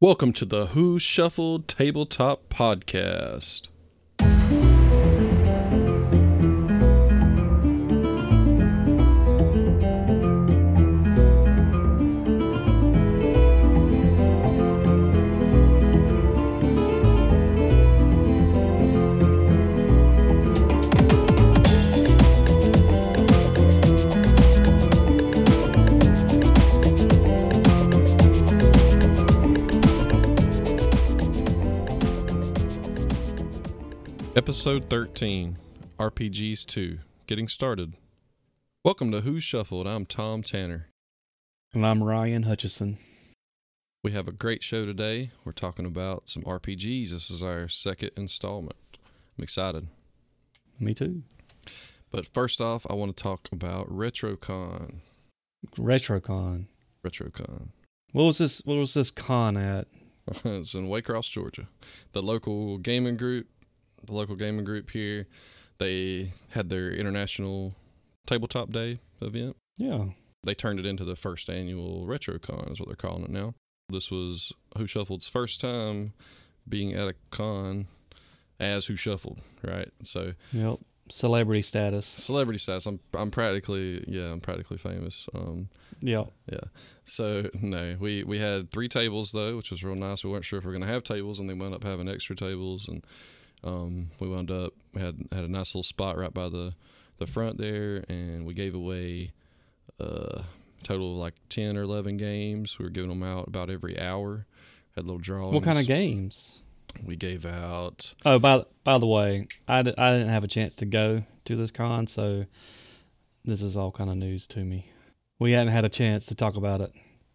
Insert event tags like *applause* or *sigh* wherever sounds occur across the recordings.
Welcome to the Who Shuffled Tabletop Podcast. Episode 13 RPGs 2 Getting Started. Welcome to Who Shuffled. I'm Tom Tanner. And I'm Ryan Hutchison. We have a great show today. We're talking about some RPGs. This is our second installment. I'm excited. Me too. But first off, I want to talk about RetroCon. RetroCon. RetroCon. What was this? What was this con at? *laughs* it's in Waycross, Georgia. The local gaming group, the local gaming group here, they had their international tabletop day event. Yeah. They turned it into the first annual RetroCon, is what they're calling it now. This was Who Shuffled's first time being at a con as Who Shuffled, right? So Yep. Celebrity status. celebrity status. I'm I'm practically yeah, I'm practically famous. Um, Yep. yeah. So no, we we had three tables though, which was real nice. We weren't sure if we are gonna have tables, and they wound up having extra tables, and um, we wound up we had had a nice little spot right by the the front there, and we gave away uh total of like ten or eleven games. We were giving them out about every hour. Had little drawings. What kind of games? We gave out. Oh, by by the way, I, d- I didn't have a chance to go to this con, so this is all kind of news to me. We hadn't had a chance to talk about it.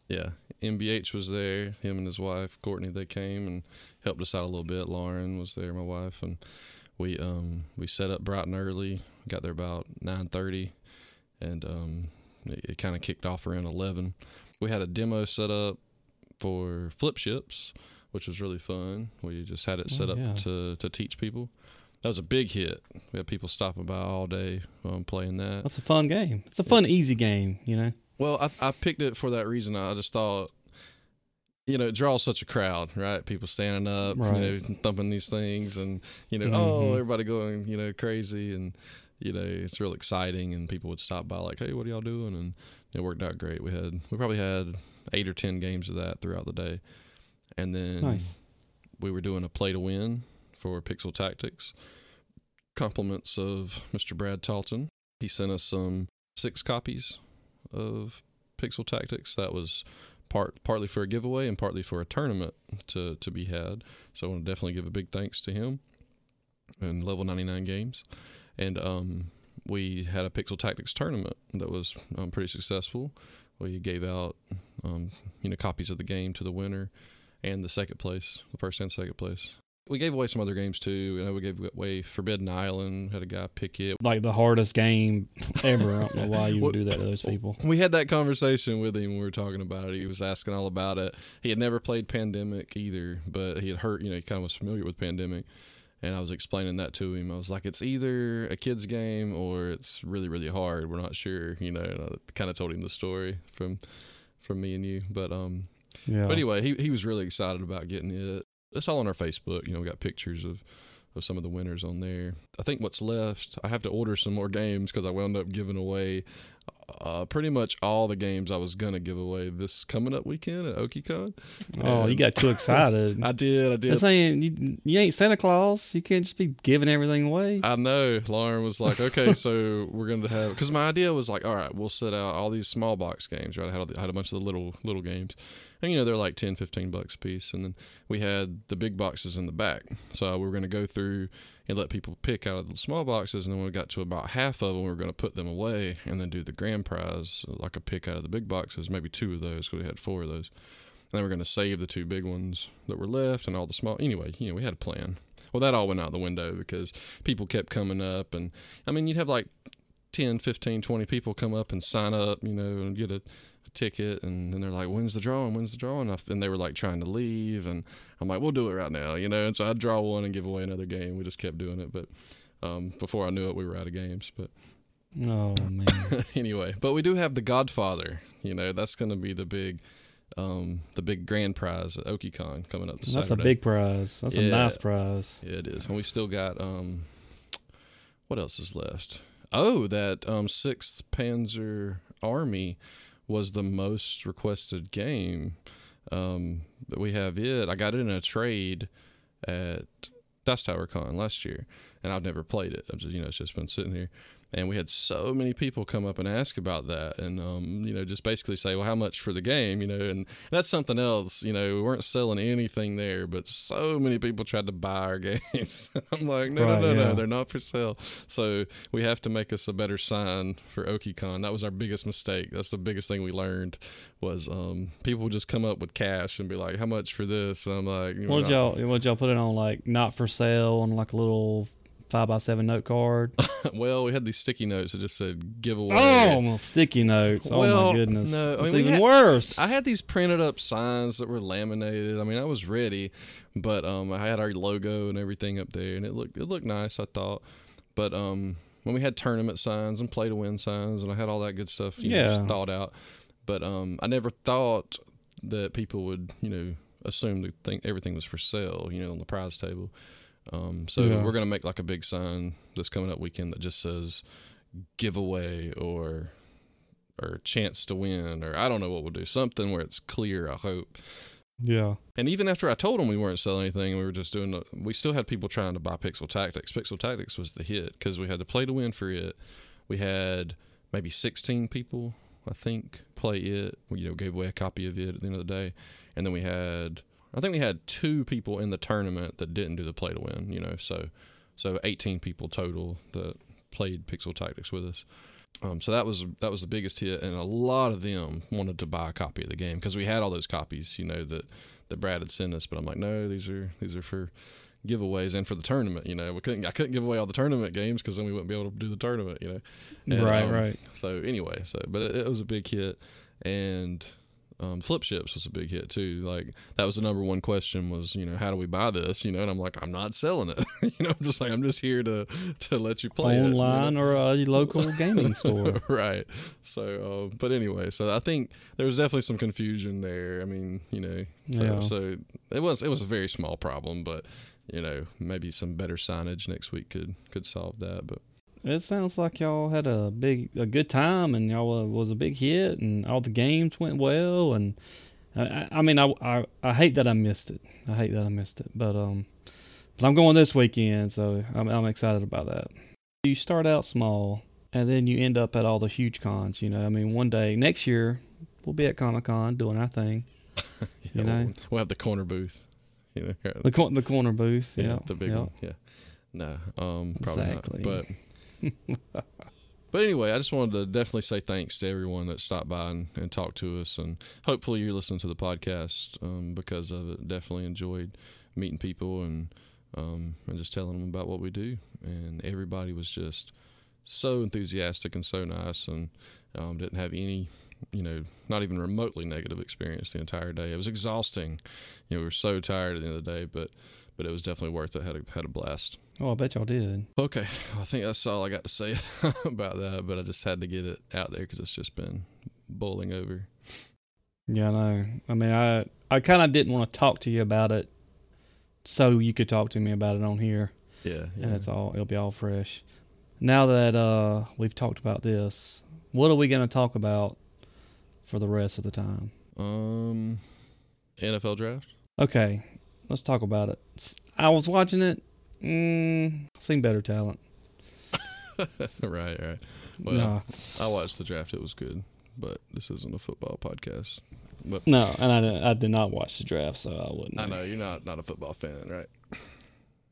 Yeah, MBH was there. Him and his wife Courtney they came and helped us out a little bit. Lauren was there, my wife, and we um we set up bright and early. Got there about nine thirty, and um it, it kind of kicked off around eleven. We had a demo set up for flip ships, which was really fun. We just had it set Oh, up yeah. to to teach people. That was a big hit. We had people stopping by all day um, playing that. That's a fun game. It's a fun, easy game. You know. Well, I, I picked it for that reason. I just thought, you know, it draws such a crowd, right? People standing up, you know, thumping these things, and you know, oh, Mhm. everybody going, you know, crazy, and you know, it's real exciting, and people would stop by like, hey, what are y'all doing? And it worked out great. We had, we probably had eight or ten games of that throughout the day, and then Nice. we were doing a play to win for Pixel Tactics. Compliments of Mr. Brad Talton. He sent us some six copies of Pixel Tactics. That was part partly for a giveaway and partly for a tournament to to be had. So I want to definitely give a big thanks to him and Level 99 Games. And um, we had a Pixel Tactics tournament that was um, pretty successful. We gave out um, you know copies of the game to the winner and the second place, the first and second place. We gave away some other games too. You know, we gave away Forbidden Island. Had a guy pick it. Like the hardest game ever. I don't know why you would do that to those people. *laughs* We had that conversation with him when we were talking about it. He was asking all about it. He had never played Pandemic either, but he had heard, you know, he kind of was familiar with Pandemic. And I was explaining that to him. I was like, it's either a kid's game or it's really, really hard. We're not sure, you know. And I kind of told him the story from from me and you. But um, Yeah. but anyway, he he was really excited about getting it. It's all on our Facebook. You know, we got pictures of of some of the winners on there. I think what's left, I have to order some more games because I wound up giving away uh, pretty much all the games I was gonna give away this coming up weekend at OkiCon. oh, you got too excited. *laughs* I did, I did. That's saying you, you ain't Santa Claus. You can't just be giving everything away. I know. Lauren was like, okay, so *laughs* we're going to have, because my idea was like, all right, we'll set out all these small box games, right? I had, I had a bunch of the little, little games. And, you know, they're like 10, 15 bucks a piece. And then we had the big boxes in the back. So we were going to go through and let people pick out of the small boxes. And then when we got to about half of them, we were going to put them away and then do the grand prize, like a pick out of the big boxes, maybe two of those, because we had four of those. And then we're going to save the two big ones that were left and all the small. Anyway, you know, we had a plan. Well, that all went out the window because people kept coming up. And I mean, you'd have like 10, 15, 20 people come up and sign up, you know, and get a ticket. And then they're like, when's the drawing? When's the drawing? And they were like trying to leave. And I'm like, we'll do it right now, you know. And so I'd draw one and give away another game. We just kept doing it. But um, before I knew it, we were out of games. But Oh *laughs* man. anyway, but we do have The Godfather. You know, that's going to be the big um, the big grand prize at OkiCon coming up this That's Saturday. a big prize. That's a nice prize. Yeah, it is. And we still got um what else is left? Oh, that um sixth Panzer Army was the most requested game. Um that we have it. I got it in a trade at Dice Tower Con last year and I've never played it. I've just you know, it's just been sitting here. And we had so many people come up and ask about that and um, you know, just basically say, Well, how much for the game? You know, and that's something else. You know, we weren't selling anything there, but so many people tried to buy our *laughs* games. I'm like, no, Right, no, no, yeah. no, they're not for sale. So we have to make us a better sign for OkiCon. That was our biggest mistake. That's the biggest thing we learned was um, people just come up with cash and be like, how much for this? And I'm like, What y'all? What y'all put it on? Like not for sale on like a little five by seven note card. *laughs* well, we had these sticky notes that just said giveaway. Oh, well, sticky notes. Oh Well, my goodness. no, I It's mean, even had- worse. I had these printed up signs that were laminated. I mean, I was ready, but um, I had our logo and everything up there, and it looked it looked nice. I thought, but um, when we had tournament signs and play to win signs, and I had all that good stuff, you know, just thought out. But um, I never thought that people would, you know, assume think everything was for sale, you know, on the prize table. Um, so Yeah. we're gonna make like a big sign this coming up weekend that just says giveaway or or chance to win or I don't know what we'll do something where it's clear I hope. Yeah. and even after I told them we weren't selling anything we were just doing the, we still had people trying to buy Pixel Tactics. Pixel Tactics was the hit because we had to play to win for it. We had maybe 16 people I think play it. We you know gave away a copy of it at the end of the day. And then we had I think we had two people in the tournament that didn't do the play to win you know so so 18 people total that played Pixel Tactics with us um, so that was that was the biggest hit, and a lot of them wanted to buy a copy of the game because we had all those copies, you know, that that Brad had sent us. But I'm like, no, these are these are for giveaways and for the tournament. You know, we couldn't I couldn't give away all the tournament games because then we wouldn't be able to do the tournament. You know, And, right, um, right. So anyway, so but it, it was a big hit, and um, flip ships was a big hit too. Like that was the number one question was you know how do we buy this? You know, and I'm like I'm not selling it. *laughs* you know, I'm just like I'm just here to to let you play it, you know? Online or a local gaming *laughs* store. right. So, uh, but anyway, so I think there was definitely some confusion there. I mean, you know, so, Yeah. so it was it was a very small problem, but you know, maybe some better signage next week could could solve that. But It sounds like y'all had a big, a good time, and y'all uh, was a big hit, and all the games went well. And I, I- mean, I, I, I hate that I missed it. I hate that I missed it, but um, but I'm going this weekend, so I'm I'm excited about that. You start out small, and then you end up at all the huge cons. You know, I mean, one day next year we'll be at Comic Con doing our thing. *laughs* yeah, You know? we'll, we'll have the corner booth. You know, The cor- the corner booth, yeah, yeah, the big yeah. one. Yeah. No, um, probably Exactly. not. But *laughs* But anyway, I just wanted to definitely say thanks to everyone that stopped by and, and talked to us, and hopefully you're listening to the podcast um, because of it. Definitely enjoyed meeting people and um, and just telling them about what we do, and everybody was just so enthusiastic and so nice, and um, didn't have any, you know, not even remotely negative experience the entire day. It was exhausting, you know, we were so tired at the end of the day, but but it was definitely worth it. Had a, had a blast. Oh, I bet y'all did. Okay, I think that's all I got to say *laughs* about that, but I just had to get it out there because it's just been boiling over. Yeah, I know. I mean, I I kind of didn't want to talk to you about it, so you could talk to me about it on here, Yeah, yeah. and it's all it'll be all fresh. Now that uh we've talked about this, what are we gonna talk about for the rest of the time? um NFL draft. Okay, let's talk about it. I was watching it. Mm, seen better talent. *laughs* right, right. Well, no, I watched the draft; it was good, but this isn't a football podcast. But no, and I I did not watch the draft, so I wouldn't. I know you're not not a football fan, right?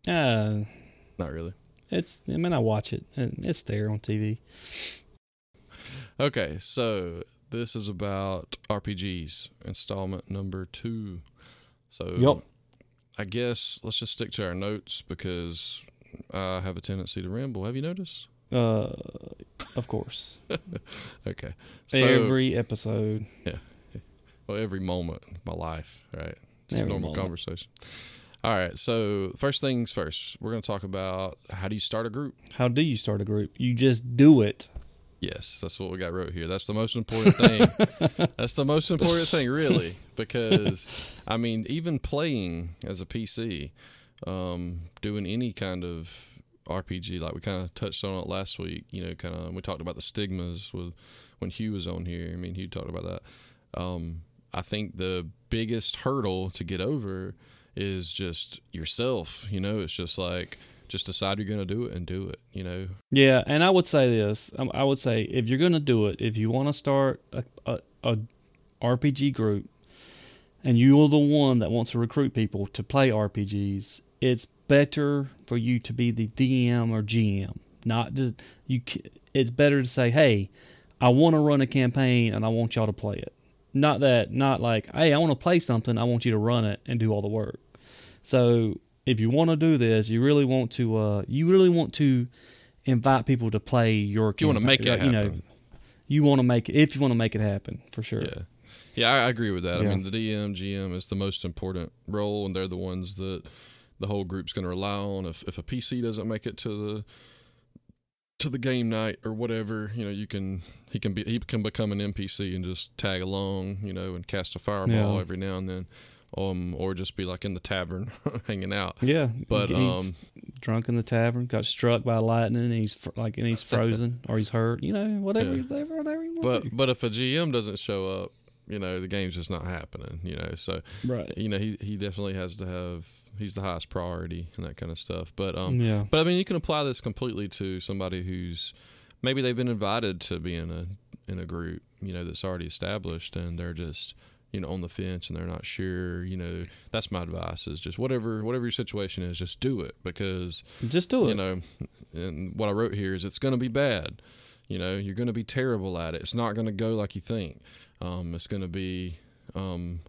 Uh, Not really. it's. I mean, I watch it, it's there on TV. Okay, so this is about RPGs, installment number two. So, Yep. I guess let's just stick to our notes because I have a tendency to ramble. Have you noticed? Uh, of course. *laughs* Okay, so Every episode. Yeah. Well, every moment of my life, right? Just Every normal moment. conversation. All right, so first things first, we're going to talk about how do you start a group. How do you start a group? You just do it. Yes, that's what we got wrote here. That's the most important thing. *laughs* that's the most important thing, really, *laughs* because I mean, even playing as a PC, um, doing any kind of RPG, like we kind of touched on it last week. You know, kind of we talked about the stigmas with when Hugh was on here. I mean, Hugh talked about that. Um, I think the biggest hurdle to get over is just yourself. You know, it's just like just decide you're going to do it and do it. You know. Yeah, and I would say this. Um, I would say if you're going to do it, if you want to start a, a, a RPG group, and you're the one that wants to recruit people to play RPGs, it's better for you to be the DM or GM. Not just you. It's better to say, "Hey, I want to run a campaign and I want y'all to play it." Not that, not like, "Hey, I want to play something. I want you to run it and do all the work." So if you want to do this, you really want to, uh, you really want to invite people to play your. You want to make it happen. You know, you want to make it if you want to make it happen for sure. Yeah. Yeah, I agree with that. Yeah. I mean, the DM, GM is the most important role, and they're the ones that the whole group's going to rely on. If if a PC doesn't make it to the to the game night or whatever, you know, you can he can be he can become an NPC and just tag along, you know, and cast a fireball Yeah. every now and then, um, or just be like in the tavern *laughs* hanging out. Yeah, But he's um, drunk in the tavern, got struck by lightning, and he's fr- like, and he's *laughs* frozen or he's hurt. You know, whatever, Yeah. whatever, whatever you want. but do. but if a GM doesn't show up, you know, the game's just not happening. You know, so right, you know he he definitely has to have he's the highest priority and that kind of stuff. But um, yeah, But I mean, you can apply this completely to somebody who's maybe they've been invited to be in a in a group, you know, that's already established, and they're just you know on the fence and they're not sure. You know, that's my advice: is just whatever whatever your situation is, just do it because just do it. you know. And what I wrote here is it's going to be bad. You know, you're going to be terrible at it. It's not going to go like you think. Um, it's going to be. Um,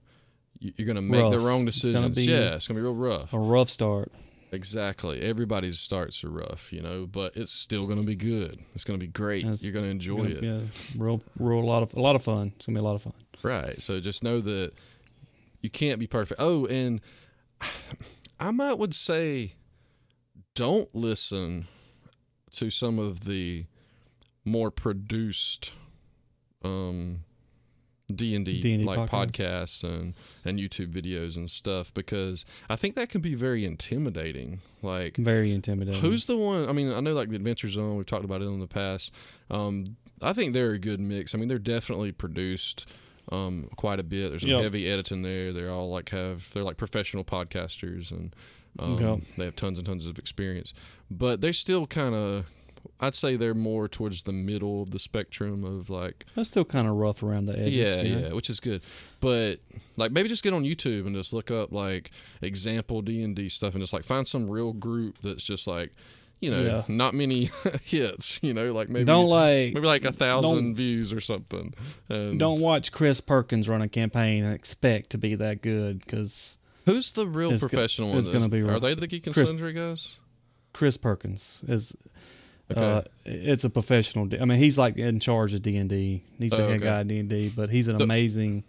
you- you're going to make the Rough. wrong It's gonna decisions. be- yeah, it's going to be real rough. a rough start. Exactly. Everybody's starts are rough, you know, but it's still going to be good. It's going to be great. That's You're going to enjoy Gonna- it. Yeah, real, real a lot of a lot of fun. It's gonna be a lot of fun. Right. So just know that you can't be perfect. Oh, and I might would say don't listen to some of the more produced um D&D, D&D like podcasts. podcasts and and YouTube videos and stuff because I think that can be very intimidating. Like Very intimidating. Who's the one? I mean, I know like the Adventure Zone. We've talked about it in the past. Um, I think they're a good mix. I mean, they're definitely produced um, quite a bit. There's some Yep. heavy editing there. They're all like have they're like professional podcasters and um, Yep. they have tons and tons of experience. But they're still kind of. I'd say they're more towards the middle of the spectrum of like That's still kind of rough around the edges. yeah, know? yeah, which is good. But like maybe just get on YouTube and just look up like example D and D stuff and just like find some real group that's just like you know Yeah. not many *laughs* hits. You know, like maybe don't like maybe like a thousand views or something. And don't watch Chris Perkins run a campaign and expect to be that good because who's the real go- professional in it's this? gonna be Are real. they the Geek and Chris- Sundry guys? Chris Perkins is. Okay. Uh, it's a professional. I mean, he's like in charge of D and D. He's the Oh, head okay. guy at D and D, but he's an The- amazing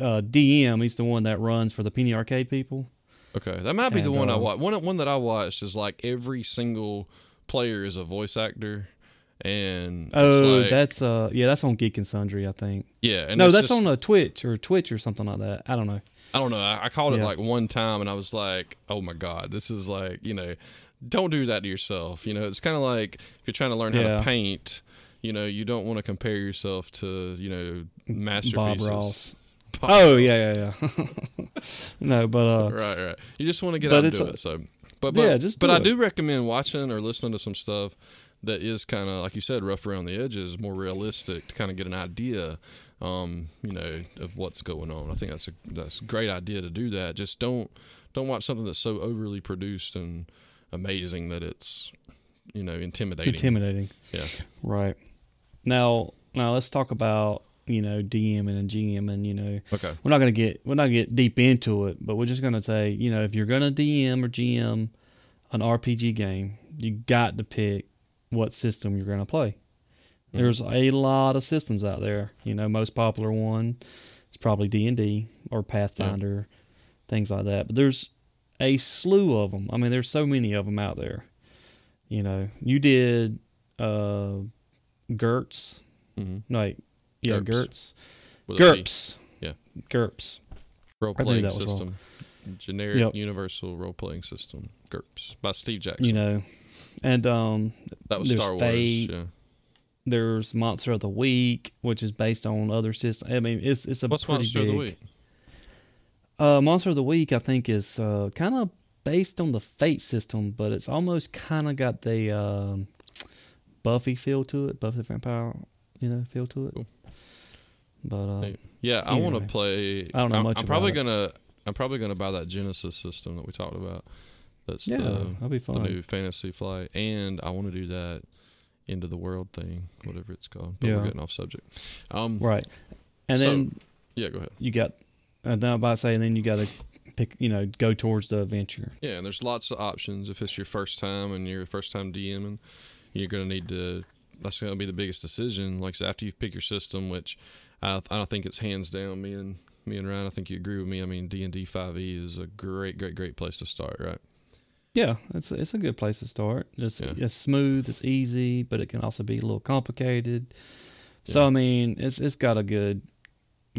uh, DM. He's the one that runs for the Penny Arcade people. Okay, that might be the And, one I uh, watched. One one that I watched is like every single player is a voice actor, and Oh, like, that's uh, yeah, that's on Geek and Sundry, I think. yeah. And no, that's just- on a Twitch or Twitch or something like that. I don't know. I don't know. I, I called it like one time, and I was like, "Oh my god, this is like you know, don't do that to yourself." You know, it's kind of like if you're trying to learn how to paint. You know, you don't want to compare yourself to you know masterpieces. Bob Ross. Bob Oh Ross. yeah, yeah, yeah. *laughs* no, but uh, right, right. You just want to get out and do it. So, but but, Yeah, just but do I do recommend watching or listening to some stuff that is kind of like you said, rough around the edges, more realistic to kind of get an idea. Um, you know, of what's going on. I think that's a that's a great idea to do that. Just don't don't watch something that's so overly produced and amazing that it's you know intimidating. intimidating. Yeah. *laughs* Right. Now, now let's talk about you know DMing and GMing. You know, okay. we're not gonna get we're not gonna get deep into it, but we're just gonna say you know if you're gonna DM or GM an RPG game, you got to pick what system you're gonna play. Mhm. There's a lot of systems out there. You know, most popular one is probably D and D or Pathfinder, things like that. But there's a slew of them. I mean, there's so many of them out there. You know, you did uh, GURPS. hmm No, wait, yeah, GURPS. GURPS. GURPS. Yeah. GURPS. Role playing system. Generic Yep. universal role playing system. GURPS by Steve Jackson. You know, and um, that was there's Star Wars. Fate. Yeah. there's Monster of the Week, which is based on other systems. I mean, it's it's a What's pretty Monster big. of the Week? Uh, Monster of the Week, I think, is uh, kind of based on the Fate system, but it's almost kind of got the um, Buffy feel to it, Buffy the Vampire, you know, feel to it. Cool. But uh, Yeah, I want to play. I don't know I'm, much I'm probably about gonna. I'm probably gonna buy that Genesys system that we talked about. That's yeah, the, that'll be the fun. new Fantasy Flight, and I want to do that into the world thing, whatever it's called. But Yeah. we're getting off subject. Um, Right, and So- then yeah, go ahead. you got, I'm about to say, and then you got to pick, you know, go towards the adventure. Yeah, and there's lots of options. If it's your first time and you're first time DMing, you're gonna need to. That's gonna be the biggest decision. Like I said, after you pick your system, which I I don't think it's hands down. Me and me and Ryan, I think you agree with me. I mean, D and D five E is a great, great, great place to start. Right? Yeah, it's it's a good place to start. It's Yeah. it's smooth, it's easy, but it can also be a little complicated. So Yeah. I mean, it's it's got a good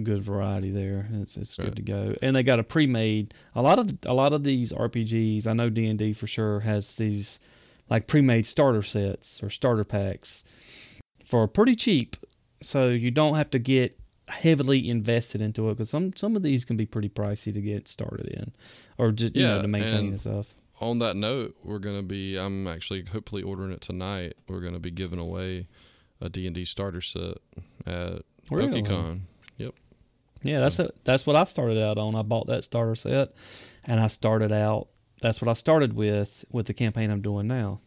good variety there. It's it's Right. good to go. And they got a pre-made. A lot of a lot of these RPGs, I know D&D for sure has these like pre-made starter sets or starter packs for pretty cheap. So you don't have to get heavily invested into it cuz some some of these can be pretty pricey to get started in or just you know Yeah, to maintain and- and stuff. On that note, we're gonna be. I'm actually hopefully ordering it tonight. We're gonna be giving away a D and D starter set at Really? OkiCon. Yeah, that's a, that's what I started out on. I bought that starter set, and I started out. That's what I started with with the campaign I'm doing now,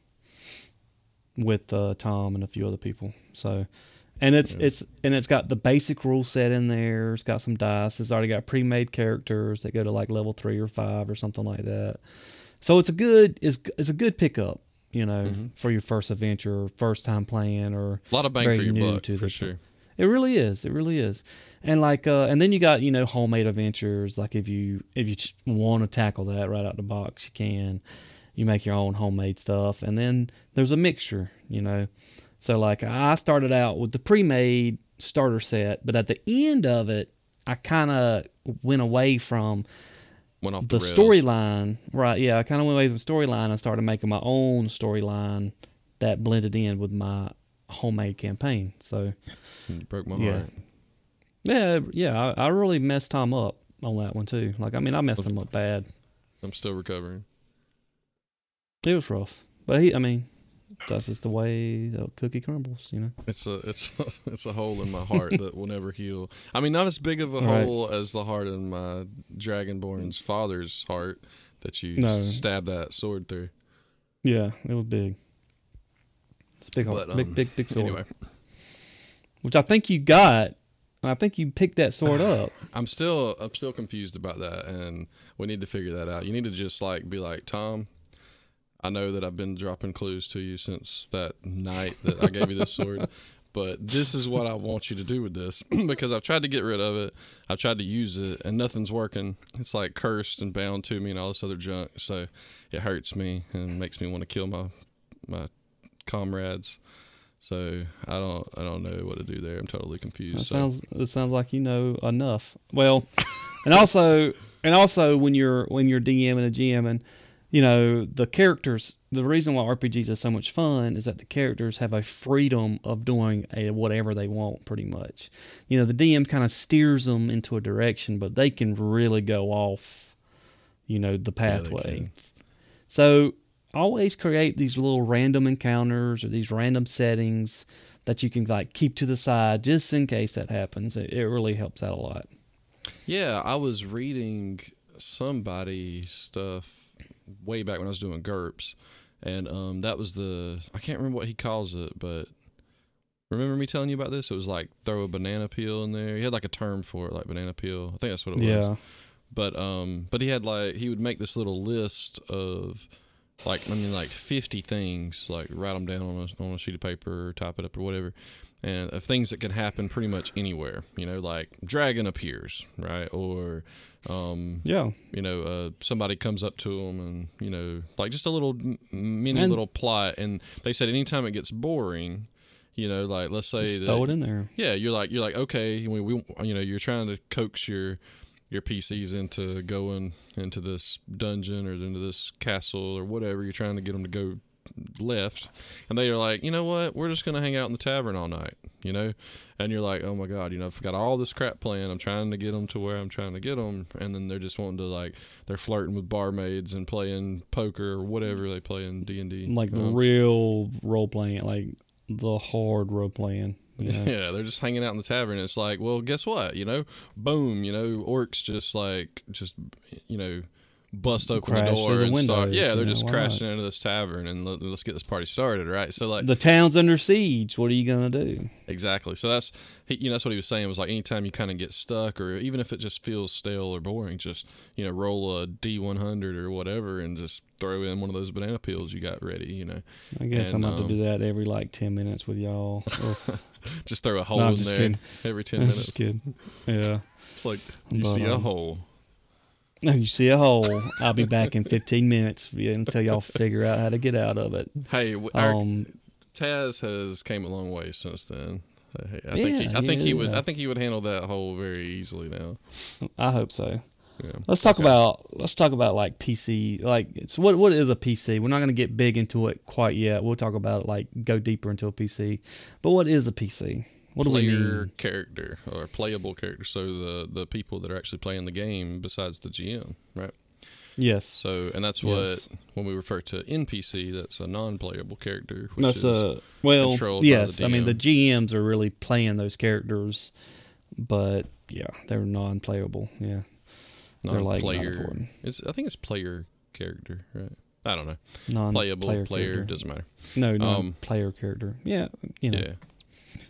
with uh, Tom and a few other people. So, and it's Yeah. it's and it's got the basic rule set in there. It's got some dice. It's already got pre-made characters that go to like level three or five or something like that. So it's a good it's it's a good pickup, you know, Mhm. for your first adventure, first time playing, or A lot of bang for your buck to for sure. It really is. It really is. And like uh and then you got, you know, homemade adventures. Like if you if you want to tackle that right out the box, you can. You make your own homemade stuff. And then there's a mixture, you know. So like I started out with the pre-made starter set, but at the end of it, I kind of went away from Went off the, the storyline. Right, yeah, I kind of went away from storyline and started making my own storyline that blended in with my homemade campaign. So hmm, You broke my Yeah. heart. yeah, yeah, I, I really messed Tom up on that one too. Like, I mean, I messed him up bad. I'm still recovering. It was rough, but he, I mean, that's just the way the cookie crumbles, you know. It's a it's *laughs* it's a hole in my heart that will never heal. I mean, not as big of a Right. hole as the heart in my dragonborn's father's heart that you No. stab that sword through. Yeah, it was big. It's big, But, um, big, big, big sword. Anyway, Which I think you got, and I think you picked that sword *sighs* up. I'm still I'm still confused about that, and we need to figure that out. You need to just like be like Tom. I know that I've been dropping clues to you since that night that I gave you this sword, *laughs* but this is what I want you to do with this *clears throat* because I've tried to get rid of it. I've tried to use it, and nothing's working. It's like cursed and bound to me and all this other junk. So it hurts me and makes me want to kill my my comrades. So I don't I don't know what to do there. I'm totally confused. That so. sounds. It sounds like you know enough. Well, and also, and also when you're when you're DM DMing a GM and you know the characters. The reason why RPGs are so much fun is that the characters have a freedom of doing a whatever they want, pretty much. You know, the DM kind of steers them into a direction, but they can really go off. You know the pathway. can. So always create these little random encounters or these random settings that you can like keep to the side just in case that happens. It, it really helps out a lot. Yeah, I was reading somebody stuff way back when I was doing GURPS, and um, that was the I can't remember what he calls it, but remember me telling you about this? It was like throw a banana peel in there. He had like a term for it, like banana peel. I think that's what it was. Yeah. But um, but he had like he would make this little list of like I mean like fifty things, like write them down on a on a sheet of paper or type it up or whatever, and of things that can happen pretty much anywhere. You know, like dragon appears, right, or um, Yeah. you know, uh, somebody comes up to them and, you know, like just a little mini And- little plot. And they said anytime it gets boring, You know, like let's say that, throw it in there. yeah, you're like you're like okay, we, we you know you're trying to coax your your PCs into going into this dungeon or into this castle or whatever. You're trying to get them to go left, and they are like, you know what, we're just gonna hang out in the tavern all night, you know, and you're like, oh my god, you know, I've got all this crap planned. I'm trying to get them to where I'm trying to get them, and then they're just wanting to like they're flirting with barmaids and playing poker or whatever they play in D and D, Like the um, real role playing, like the hard role playing. Know? *laughs* Yeah, they're just hanging out in the tavern. It's like, well, guess what? You know, boom. You know, orcs just like just you know bust open Crash the door the and start. windows, Yeah, they're know, just crashing into this tavern and let, us get this party started, right? So like the town's under siege. What are you gonna do? exactly. So that's he, you know that's what he was saying was like anytime you kind of get stuck or even if it just feels stale or boring, just you know roll a D one hundred or whatever and just throw in one of those banana peels you got ready. You know, I guess And, I'm about um, to do that every like ten minutes with y'all. *laughs* *laughs* Just throw a hole No, in there kidding. every ten I'm minutes. just kidding. Yeah. It's like you But, see a um, hole. You see a hole. I'll be back in 15 minutes until y'all figure out how to get out of it. Hey, our, Um, Taz has came a long way since then. I think he, Yeah, I think he would yeah. I think he would handle that hole very easily now. I hope so. Yeah. Let's talk Okay. about let's talk about like PC. Like, so what what is a PC? We're not going to get big into it quite yet. We'll talk about it like go deeper into a PC. But what is a PC? What do we player mean? character or playable character. So the the people that are actually playing the game besides the GM, right? Yes, So and that's what Yes. when we refer to NPC, that's a non-playable character. Which that's is, a well. Yes, I mean the GMs are really playing those characters, but yeah, they're non-playable. Yeah, they're like not non-player. important. It's I think it's player character, right? I don't know. Non Playable player, player doesn't matter. No, no Um, player character. Yeah, you know. Yeah.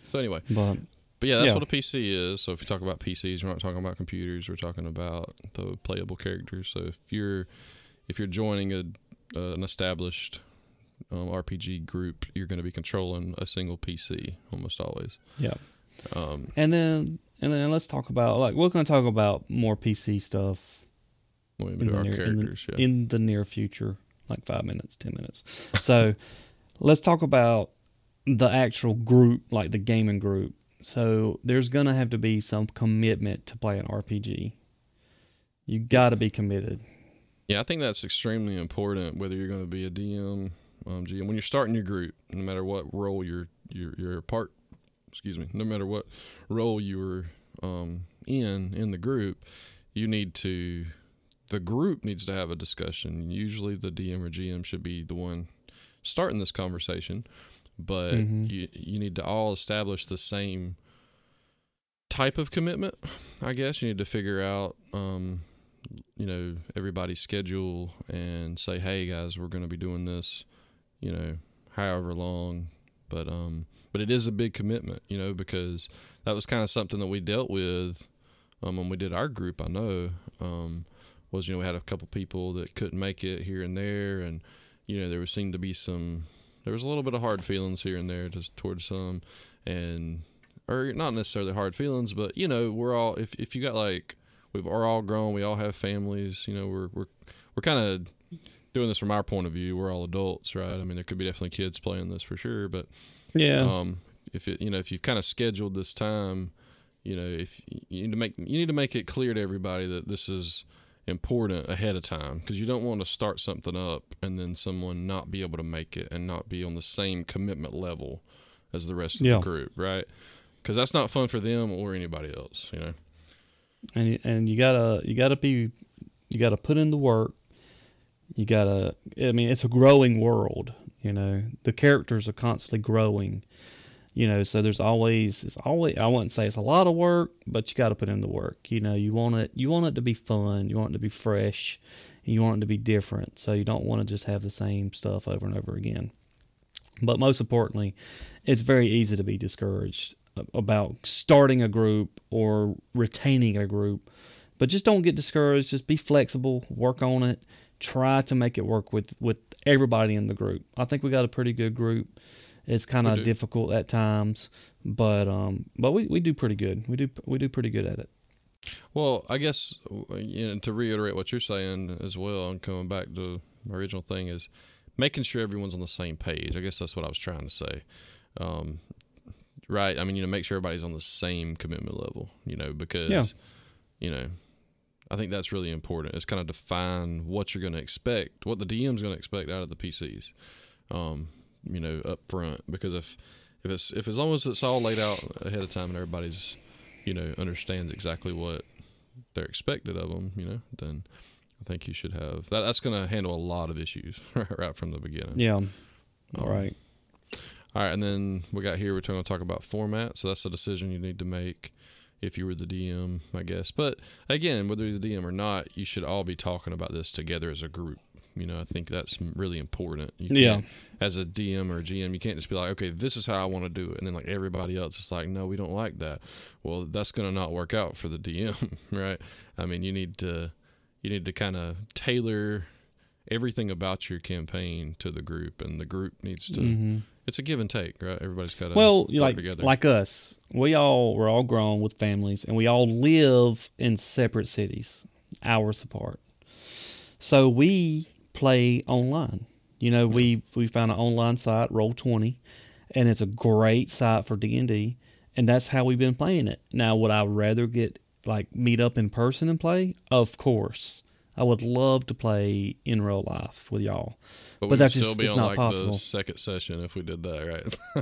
So anyway, But But yeah, that's Yeah. what a PC is. So if you talk about PCs, we're not talking about computers. We're talking about the playable characters. So if you're if you're joining a uh, an established um, RPG group, you're going to be controlling a single PC almost always. yeah, Um, and then and then let's talk about like we're going to talk about more PC stuff in the, our near, in, the, yeah. in the near future, like five minutes, ten minutes. So *laughs* let's talk about the actual group, like the gaming group. So there's going to have to be some commitment to play an RPG. You got to be committed. Yeah, I think that's extremely important. Whether you're going to be a DM, um, GM, when you're starting your group, no matter what role you're you're, you're a part, excuse me, no matter what role you're um, in in the group, you need to. The group needs to have a discussion. Usually, the DM or GM should be the one starting this conversation, but Mhm. you you need to all establish the same type of commitment. I guess you need to figure out. Um, you know everybody's schedule and say hey guys we're going to be doing this you know however long but um but it is a big commitment you know because that was kind of something that we dealt with um when we did our group i know um was you know we had a couple people that couldn't make it here and there and you know there seemed to be some there was a little bit of hard feelings here and there just towards some and or not necessarily hard feelings but you know we're all if if you got like we've are all grown. We all have families. You know, we're we're we're kind of doing this from our point of view. We're all adults, right? I mean, there could be definitely kids playing this for sure, but Yeah. um, if it you know if you've kind of scheduled this time, you know, if you need to make you need to make it clear to everybody that this is important ahead of time because you don't want to start something up and then someone not be able to make it and not be on the same commitment level as the rest of Yeah. the group, right? Because that's not fun for them or anybody else, you know. and and you gotta you gotta be you gotta put in the work you gotta i mean it's a growing world you know the characters are constantly growing you know so there's always it's always i wouldn't say it's a lot of work but you gotta put in the work you know you want it you want it to be fun you want it to be fresh and you want it to be different so you don't want to just have the same stuff over and over again but most importantly it's very easy to be discouraged about starting a group or retaining a group. But just don't get discouraged. Just be flexible, work on it, try to make it work with, with everybody in the group. I think we got a pretty good group. It's kind of difficult at times, but um, but we, we do pretty good. We do we do pretty good at it. Well, I guess you know, to reiterate what you're saying as well, and coming back to my original thing is making sure everyone's on the same page. I guess that's what I was trying to say. Um, right. I mean, you know, make sure everybody's on the same commitment level. You know, because Yeah. you know, I think that's really important. It's kind of define what you're going to expect, what the DM's going to expect out of the PCs. Um, you know, up front because if if it's if as long as it's all laid out ahead of time and everybody's you know understands exactly what they're expected of them, you know, then I think you should have that. That's going to handle a lot of issues *laughs* right from the beginning. Yeah. Um, All right. All right, and then we got here. We're going to talk about format. So that's a decision you need to make if you were the DM, I guess. But again, whether you're the DM or not, you should all be talking about this together as a group. You know, I think that's really important. You Yeah. As a DM or a GM, you can't just be like, okay, this is how I want to do it, and then like everybody else is like, no, we don't like that. Well, that's going to not work out for the DM, *laughs* right? I mean, you need to you need to kind of tailor everything about your campaign to the group, and the group needs to hmm it's a give and take, right? Everybody's got to Well, like together. like us, we all we're all grown with families, and we all live in separate cities, hours apart. So we play online. You know, we we found an online site, Roll Twenty, and it's a great site for D and D, and that's how we've been playing it. Now, would I rather get like meet up in person and play? Of course, I would love to play in real life with y'all. but, but that's just- be it's on not like possible. the second session if we did that,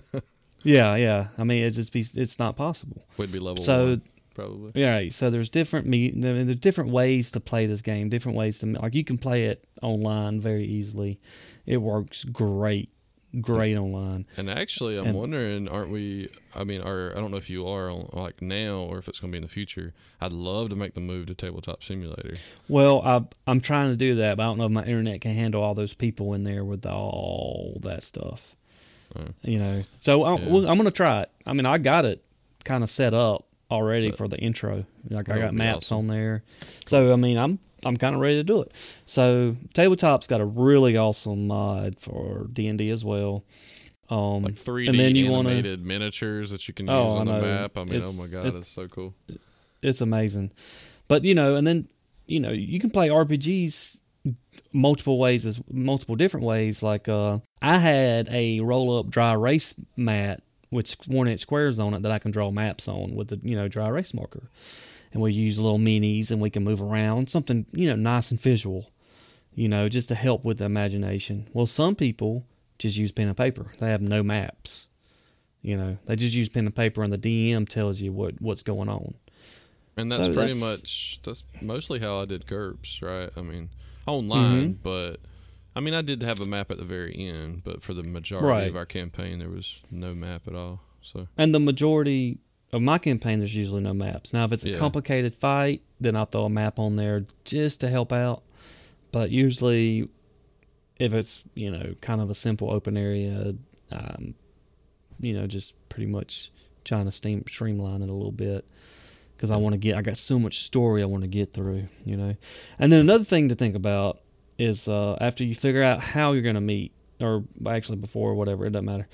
right? *laughs* Yeah, yeah. I mean, it's just be it's not possible. We'd be level So one, probably. Yeah. So there's different me. There's different ways to play this game. Different ways to like you can play it online very easily. It works great, great online. And actually, I'm And- wondering, aren't we? I mean, are I don't know if you are like now or if it's going to be in the future. I'd love to make the move to Tabletop Simulator. Well, I, I'm trying to do that, but I don't know if my internet can handle all those people in there with all that stuff. Oh. You know, so I, Yeah. well, I'm gonna try it. I mean, I got it kind of set up already But- for the intro. Like I got maps awesome. on there. So I mean, I'm I'm kind of ready to do it. So tabletop's got a really awesome mod for D and D as well. Um, Like 3D and then you wanna- animated miniatures that you can use Oh, on the map. I mean, It's- oh my god, it's- it's so cool. it's amazing. But you know, and then you know, you can play RPGs multiple ways as multiple different ways. Like uh, I had a roll up dry erase mat with one inch squares on it that I can draw maps on with the you know dry erase marker, and we use little minis and we can move around something you know nice and visual, you know, just to help with the imagination. Well, some people just use pen and paper. They have no maps. You know, they just use pen and paper, and the DM tells you what what's going on. And that's So pretty that's- much that's mostly how I did GURPS, right? I mean, online, Mm-hmm. but I mean, I did have a map at the very end, but for the majority Right. of our campaign, there was no map at all. So And the majority of my campaign, there's usually no maps. Now, if it's a Yeah. complicated fight, then I'll throw a map on there just to help out. But usually, if it's you know kind of a simple open area, um, you know, just pretty much trying to steam, streamline it a little bit because I want to get. I got so much story I want to get through, you know. And then another thing to think about is uh, after you figure out how you're going to meet, or actually before or whatever, it doesn't matter.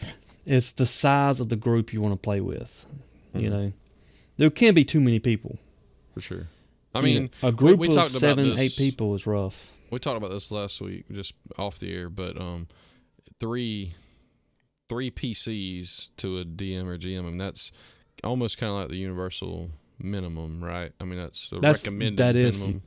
It's the size of the group you want to play with. You Mhm. know, there can be too many people. for sure. I You mean, know, a group we of seven, eight people is rough. we talked about this last week, just off the air, but um, three three PCs to a DM or GM, and that's almost kind of like the universal minimum, right? I mean, that's the That's- recommended that is- minimum.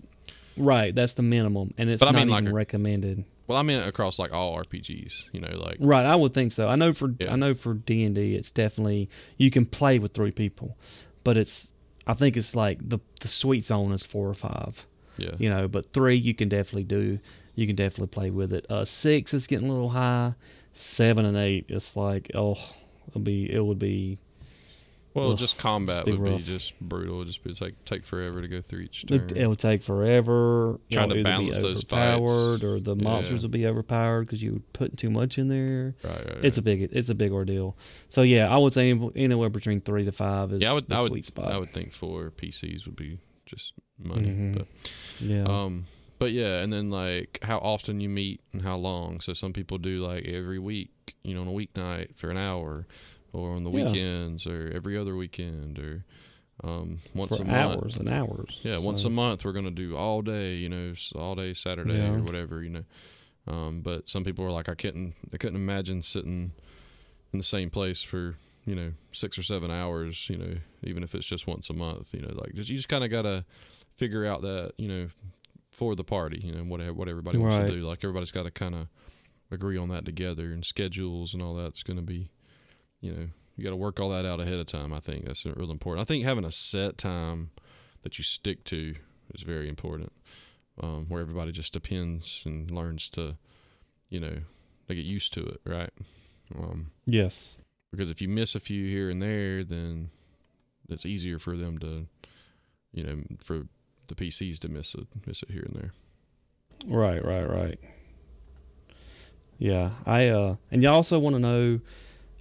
Right, that's the minimum, and it's But I not mean, like even a- recommended. Well, I mean across like all RPGs, you know, like Right, I would think so. I know for Yeah. I know for D and D, it's definitely you can play with three people, but it's I think it's like the the sweet zone is four or five. yeah, You know, but three you can definitely do. You can definitely play with it. Uh, six is getting a little high. Seven and eight, it's like oh, it'll be it would be Well, Ugh, just combat be would be just brutal. It'd just be take take forever to go through each it, turn. it would take forever. Trying to balance be those fights. overpowered or the monsters Yeah. will be overpowered because you putting too much in there. right, right, right. It's a big it's a big ordeal. So yeah, I would say anywhere between three to five is yeah. I would, the I would, sweet spot. I would think four PCs would be just money, Mhm. but yeah. um, but yeah, and then like how often you meet and how long. So some people do like every week, you know, on a weeknight for an hour, or on the Yeah. weekends, or every other weekend, or um, once for a month. hours and hours. Yeah, once a month we're gonna do all day, you know, all day Saturday Yeah. or whatever, you know. Um, but some people are like, I couldn't, I couldn't imagine sitting in the same place for you know six or seven hours. You know, even if it's just once a month. You know, like just, you just kind of gotta figure out that you know for the party. You know, what what everybody wants Right. to do. Like everybody's got to kind of agree on that together, and schedules and all that's going to be, you know, you got to work all that out ahead of time. I think that's really important. I think having a set time that you stick to is very important. Um, where everybody just depends and learns to, you know, they get used to it, right? Um, Yes. because if you miss a few here and there, then it's easier for them to, you know, for the PCs to miss it, miss it here and there. Right, right, right. Yeah, I uh, and y'all also want to know,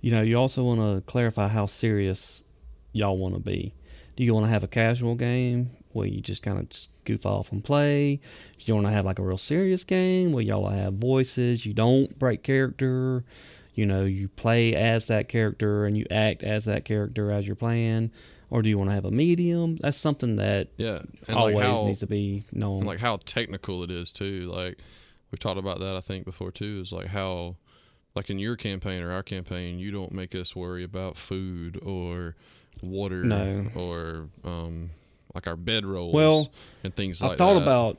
you know, you also want to clarify how serious y'all want to be. Do you want to have a casual game where you just kind of just goof off and play? Do you want to have like a real serious game where y'all have voices? You don't break character. You know, you play as that character and you act as that character as you're playing. Or do you want to have a medium? That's something that Yeah, and always like how, needs to be known. like how technical it is too. Like we've talked about that I think before too. Is like how, like in your campaign or our campaign, you don't make us worry about food or water No. or um like our bedrolls Well, and things I thought that. about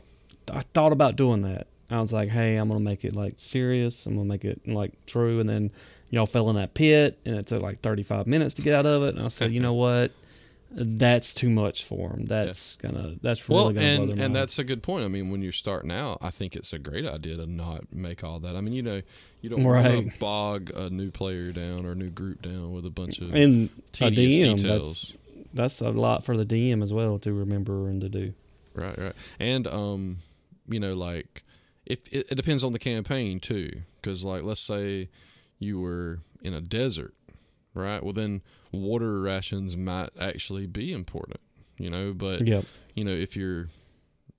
I thought about doing that. I was like, hey, I'm gonna make it like serious. I'm gonna make it like true. And then y'all fell in that pit, and it took like 35 minutes to get out of it. And I said, you *laughs* know what? That's too much for them. That's gonna. That's really well, gonna blow and their and mind. that's a good point. I mean, when you're starting out, I think it's a great idea to not make all that. I mean, you know, you don't want to bog a new player down or a new group down with a bunch of and a DM. details. That's that's a lot for the DM as well to remember and to do. Right, right. And um, you know, like if it, it depends on the campaign too, because like let's say you were in a desert, right? Well, then water rations might actually be important, you know. But Yep. you know, if you're,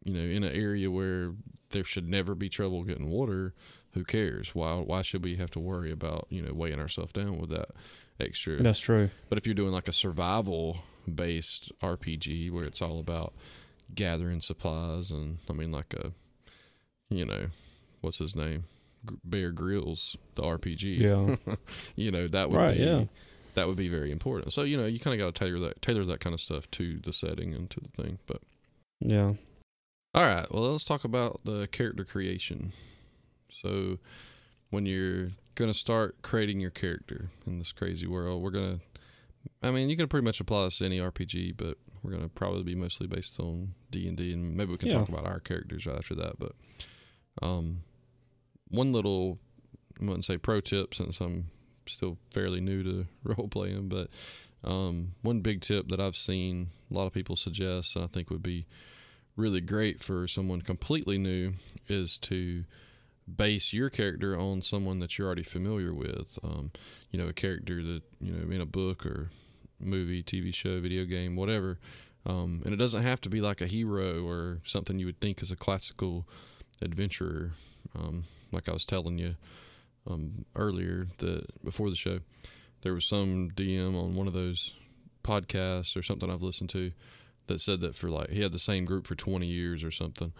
you know, in an area where there should never be trouble getting water, who cares? Why why should we have to worry about you know weighing ourselves down with that extra? That's true. But if you're doing like a survival based RPG where it's all about gathering supplies and I mean like a you know what's his name Bear Grylls the RPG Yeah. *laughs* you know that would Right, be yeah. That would be very important so you know you kind of got to tailor that tailor that kind of stuff to the setting and to the thing but yeah. all right well let's talk about the character creation so when you're gonna start creating your character in this crazy world we're gonna I mean, you can pretty much apply this to any RPG, but we're gonna probably be mostly based on D and D, and maybe we can Yeah. talk about our characters right after that. But um, one little, I wouldn't say pro tip since I'm still fairly new to *laughs* role playing, but um, one big tip that I've seen a lot of people suggest, and I think would be really great for someone completely new, is to base your character on someone that you're already familiar with. Um, you know, a character that you know in a book or movie, TV show, video game, whatever. Um, and it doesn't have to be like a hero or something you would think is a classical adventurer. Um, like I was telling you um, earlier, that before the show, there was some DM on one of those podcasts or something I've listened to that said that for like he had the same group for 20 years or something,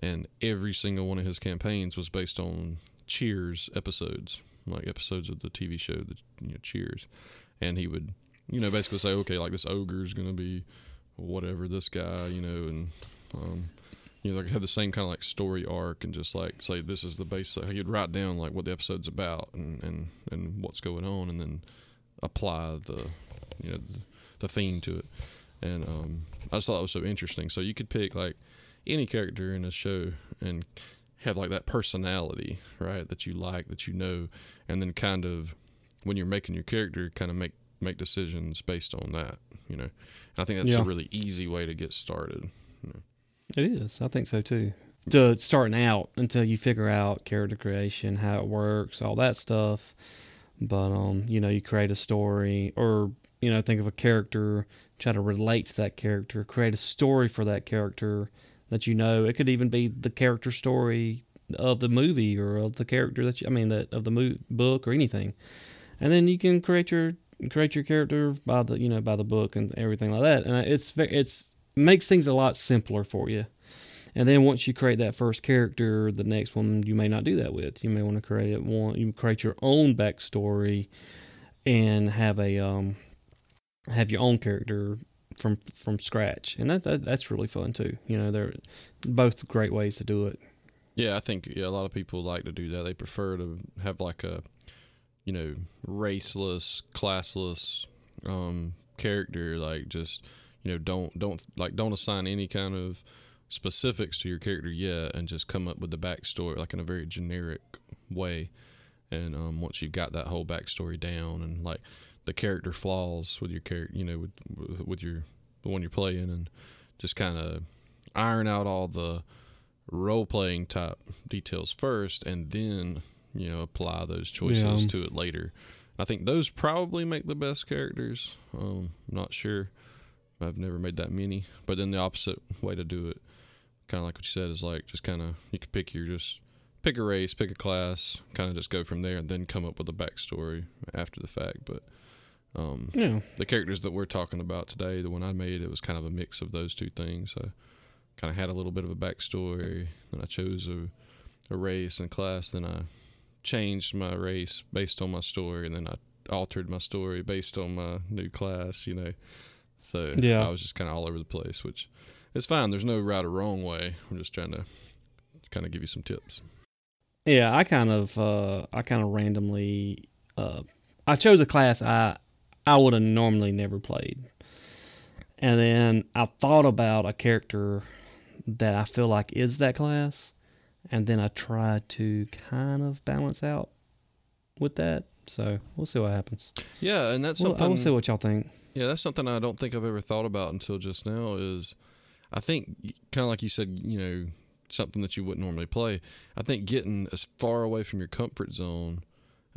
and every single one of his campaigns was based on Cheers episodes, like episodes of the TV show, the you know, Cheers, and he would, you know, basically say, okay, like this ogre is gonna be whatever this guy, you know, and um, you know, like have the same kind of like story arc and just like say this is the base. Like, he'd write down like what the episode's about and and and what's going on, and then apply the you know the, the theme to it. And um, I just thought it was so interesting. So you could pick like any character in a show and have like that personality, right, that you like, that you know, and then kind of when you're making your character, kind of make make decisions based on that, you know. And I think that's Yeah. a really easy way to get started. It is. I think so too. To starting out until you figure out character creation, how it works, all that stuff. But um, you know, you create a story or you know, think of a character, try to relate to that character, create a story for that character that you know. It could even be the character story of the movie or of the character that you, I mean that of the mo- book or anything. And then you can create your create your character by the you know by the book and everything like that. And it's it's makes things a lot simpler for you. And then once you create that first character, the next one you may not do that with. You may want to create it one. You create your own backstory and have a um have your own character from from scratch, and that, that that's really fun too. You know, they're both great ways to do it. Yeah, I think yeah, a lot of people like to do that. They prefer to have like a, you know, raceless, classless um, character. Like just you know, don't don't like don't assign any kind of specifics to your character yet, and just come up with the backstory like in a very generic way. And um, once you've got that whole backstory down, and like the character flaws with your character, you know, with with your the one you're playing, and just kind of iron out all the role playing type details first, and then you know apply those choices Yeah. to it later. I think those probably make the best characters. Um, I'm not sure. I've never made that many, but then the opposite way to do it, kind of like what you said, is like just kind of you could pick your just pick a race, pick a class, kind of just go from there, and then come up with a backstory after the fact. But um, Yeah, the characters that we're talking about today, the one I made, it was kind of a mix of those two things. I kind of had a little bit of a backstory, then I chose a, a race and class, then I changed my race based on my story, and then I altered my story based on my new class, you know. So Yeah. I was just kind of all over the place, which is fine. There's no right or wrong way. I'm just trying to kind of give you some tips. yeah. I kind of uh I kind of randomly uh I chose a class I I would have normally never played, and then I thought about a character that I feel like is that class, and then I tried to kind of balance out with that. So we'll see what happens. Yeah, and that's Well, something. I will see what y'all think. Yeah, that's something I don't think I've ever thought about until just now. Is I think kind of like you said, you know, something that you wouldn't normally play. I think getting as far away from your comfort zone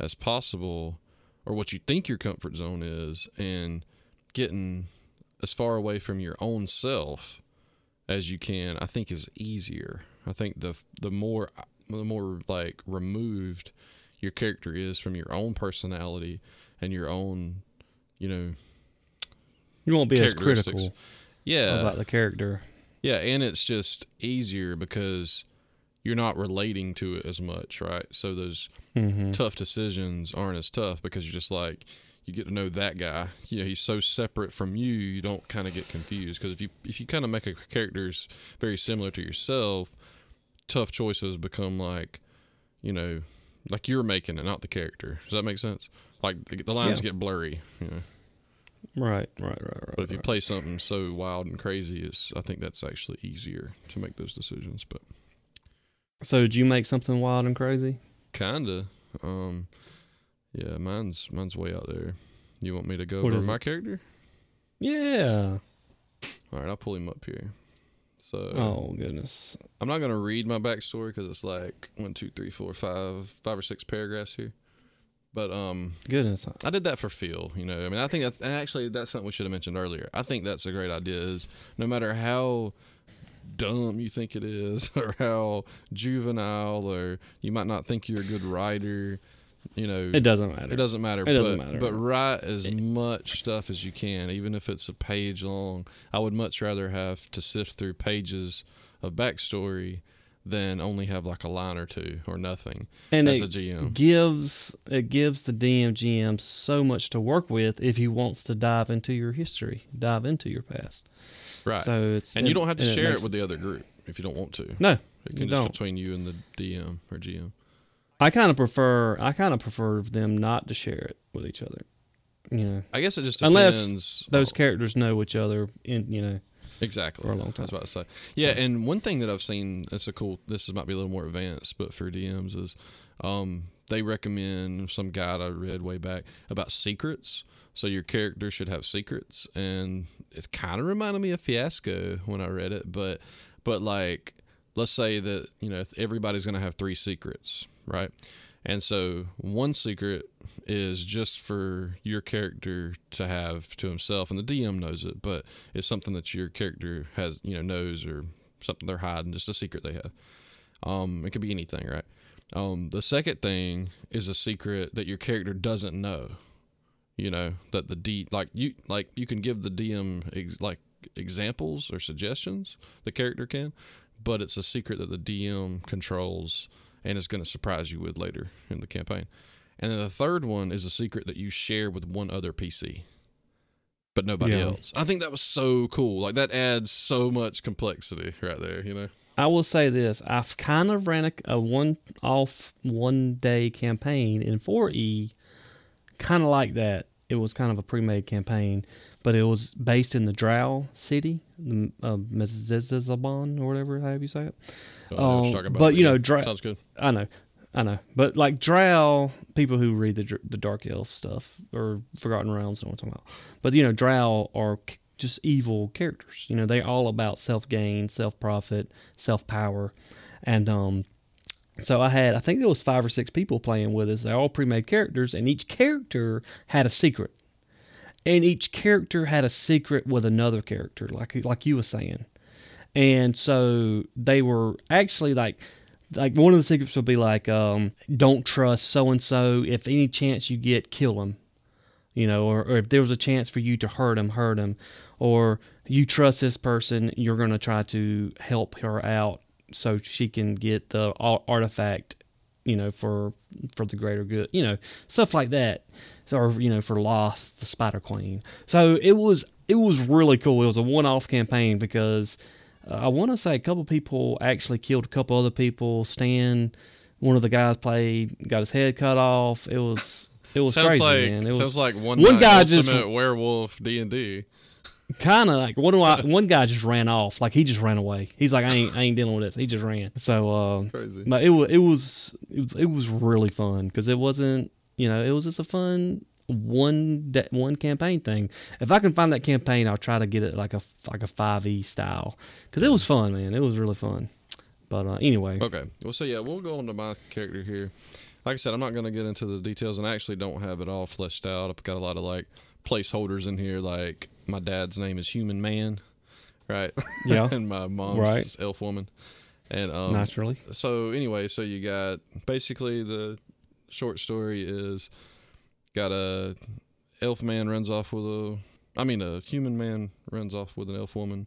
as possible, or what you think your comfort zone is, and getting as far away from your own self as you can, I think is easier. I think the the more uh, the more like removed your character is from your own personality and your own, you know, You won't be as critical yeah, about the character. yeah, and it's just easier because you're not relating to it as much, right? So those Mm-hmm. tough decisions aren't as tough because you're just like you get to know that guy. You know, he's so separate from you, you don't kind of get confused because if you if you kind of make a characters very similar to yourself, tough choices become like, you know, like you're making it, not the character. Does that make sense? Like the, the lines Yeah. get blurry. You know, Right, right, right, right. but if you right. play something so wild and crazy, it's I think that's actually easier to make those decisions. But so, did you make something wild and crazy? kinda, um, yeah, mine's mine's way out there. You want me to go What over my it? character? Yeah. All right, I'll pull him up here. So Oh goodness. I'm not gonna read my backstory because it's like one, two, three, four, five, five or six paragraphs here. But um, Goodness. I did that for feel. You know, I mean, I think that's and actually that's something we should have mentioned earlier. I think that's a great idea. Is no matter how dumb you think it is, *laughs* or how juvenile, or you might not think you're a good writer. You know, It doesn't matter. it doesn't matter. It doesn't matter. But write as much stuff as you can, even if it's a page long. I would much rather have to sift through pages of backstory than only have like a line or two or nothing and as it a GM. gives it gives the DM GM so much to work with if he wants to dive into your history, dive into your past. Right. So it's and you don't have to share makes- it with the other group if you don't want to. No, It can just between you and the DM or GM. I kind of prefer I kind of prefer them not to share it with each other. You know, I guess it just depends. Unless those characters know each other in you know exactly for a long I was time. about to say. Yeah, and one thing that I've seen that's a cool. This is, might be a little more advanced, but for DMs is, um, they recommend some guide I read way back about secrets. So your character should have secrets, and it kind of reminded me of Fiasco when I read it. But, but like, let's say that you know everybody's gonna have three secrets, right? And so one secret is just for your character to have to himself, and the DM knows it, but it's something that your character has, you know, knows or something they're hiding, just a secret they have. Um, it could be anything, right? Um, the second thing is a secret that your character doesn't know. You know that the D like you like you can give the DM ex, like examples or suggestions the character can, but it's a secret that the DM controls and is going to surprise you with later in the campaign. and then the third one is a secret that you share with one other PC, but nobody Yeah. else. I think that was so cool. Like that adds so much complexity right there. You know. I will say this: I've kind of ran a, a one-off, one-day campaign in 4E, kind of like that. It was kind of a pre-made campaign, but it was based in the Drow city, the uh, or whatever, however you say it. I don't know what you're Um, about, but, you know, dra- sounds good. I know, I know, but like Drow, people who read the the Dark Elf stuff or Forgotten Realms know what I'm talking about. But you know, Drow are just evil characters. You know, they're all about self gain, self profit, self power, and um. So I had, I think there was five or six people playing with us. They're all pre-made characters, and each character had a secret, and each character had a secret with another character, like like you were saying. And so they were actually like like one of the secrets would be like um, don't trust so and so if any chance you get kill him you know or, or if there was a chance for you to hurt him hurt him or you trust this person you're going to try to help her out so she can get the artifact you know for for the greater good you know stuff like that so, or you know for Lolth the spider queen so it was it was really cool it was a one-off campaign because uh, I want to say a couple people actually killed a couple other people. Stan, one of the guys played, got his head cut off. It was it was sounds crazy, like man. It sounds was like one, one guy just- werewolf D and D. kind of like one I, one guy just ran off, like he just ran away. He's like, I ain't I ain't dealing with this. He just ran. So, uh, Crazy. but it was it was it was it was really fun because it wasn't you know it was just a fun one de- one campaign thing. If I can find that campaign, I'll try to get it like a like a five e style because it was fun, man. It was really fun. But uh, anyway, Okay. Well, so yeah, we'll go on to my character here. Like I said, I'm not going to get into the details, and I actually don't have it all fleshed out. I've got a lot of like placeholders in here, like my dad's name is Human Man, right? *laughs* Yeah. and my mom's Right. Elf Woman, and um, naturally, so anyway, so you got basically the short story is got a elf man runs off with a, I mean a human man runs off with an elf woman.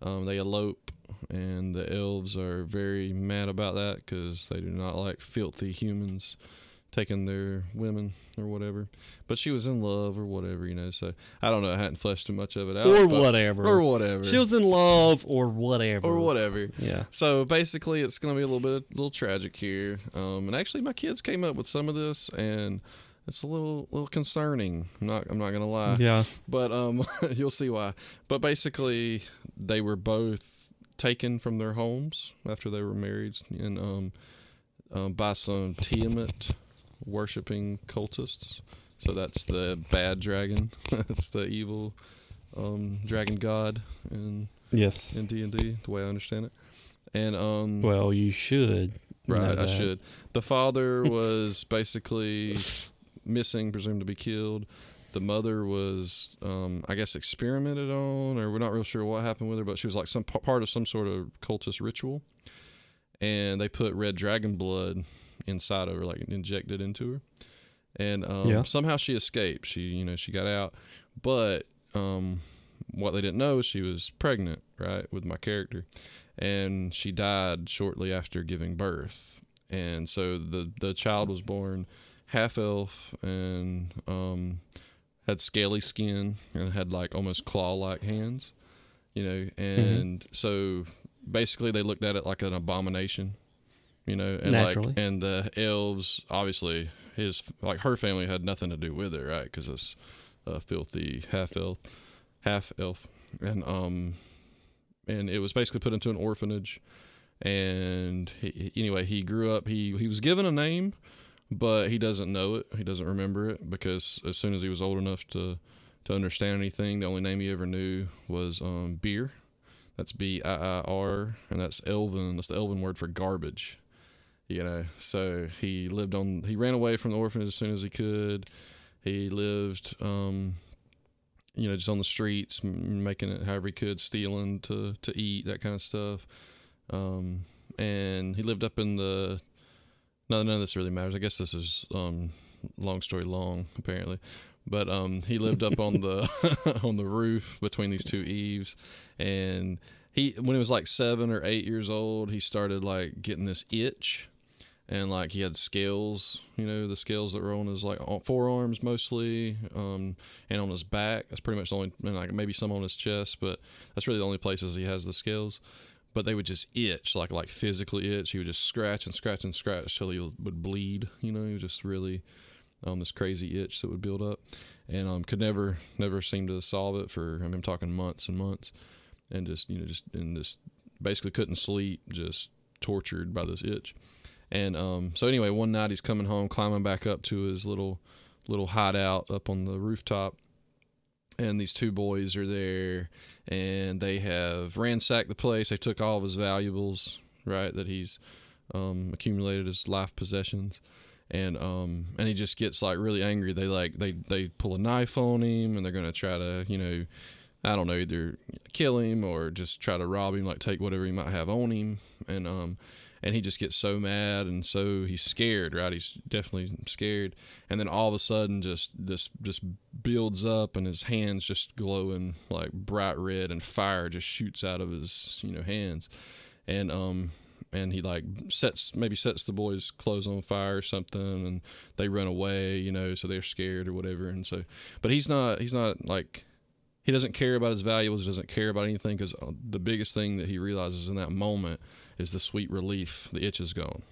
Um, they elope, and the elves are very mad about that because they do not like filthy humans taking their women or whatever. But she was in love or whatever, you know. So I don't know. I hadn't fleshed too much of it out. or whatever, Or whatever. She was in love, or whatever, or whatever. Yeah. So basically, it's going to be a little bit, a little tragic here. Um, and actually, my kids came up with some of this, and it's a little, little concerning. I'm not, I'm not going to lie. Yeah. But um, *laughs* you'll see why. But basically, they were both taken from their homes after they were married, and um, um by some Tiamat worshiping cultists. So that's the bad dragon. *laughs* that's the evil um, dragon god in Yes. in D and D, the way I understand it. And um, Well, you should. right, I should. The father *laughs* was basically missing, presumed to be killed. The mother was, um, I guess, experimented on, or we're not real sure what happened with her, but she was like some part of some sort of cultist ritual, and they put red dragon blood inside of her, like injected into her, and um, Yeah. somehow she escaped. She, you know, she got out, but um, what they didn't know is she was pregnant, right, with my character, and she died shortly after giving birth, and so the the child was born half elf and um, had scaly skin and had like almost claw like hands, you know, and so basically they looked at it like an abomination, you know, and Naturally. like and the elves obviously his like her family had nothing to do with it, right? Because it's a filthy half elf, half elf, and um, and it was basically put into an orphanage. And he, anyway, he grew up. He he was given a name, but he doesn't know it. He doesn't remember it because as soon as he was old enough to to understand anything, the only name he ever knew was um, beer. That's B I I R, and that's Elven. That's the Elven word for garbage. You know, so he lived on. He ran away from the orphanage as soon as he could. He lived, um, you know, just on the streets, making it however he could, stealing to to eat, that kind of stuff. Um, and he lived up in the. No, none of this really matters. I guess this is um, long story long, apparently. But um, he lived up on the *laughs* on the roof between these two eaves, and he when he was like seven or eight years old, he started like getting this itch, and like he had scales, you know, the scales that were on his like forearms mostly, um, and on his back. That's pretty much the only, and like maybe some on his chest, but that's really the only places he has the scales. But they would just itch, like like physically itch. He would just scratch and scratch and scratch till he would bleed. You know, he was just really um, this crazy itch that would build up, and um, could never never seem to solve it for. I mean, I'm talking months and months, and just you know just and just basically couldn't sleep, just tortured by this itch. And um, so anyway, one night he's coming home, climbing back up to his little little hideout up on the rooftop, and these two boys are there, and they have ransacked the place. They took all of his valuables, right, that he's um, accumulated his life possessions, and um, and he just gets like really angry. They like they they pull a knife on him, and they're gonna try to you know. I don't know, either kill him or just try to rob him, like take whatever he might have on him. And um, and he just gets so mad and so he's scared right? He's definitely scared. And then all of a sudden just this just builds up and his hands just glowing like bright red and fire just shoots out of his you know hands. And um and he like sets maybe sets the boys clothes on fire or something and they run away you know so they're scared or whatever. And so but he's not he's not like he doesn't care about his valuables. He doesn't care about anything because uh, the biggest thing that he realizes in that moment is the sweet relief. The itch is gone,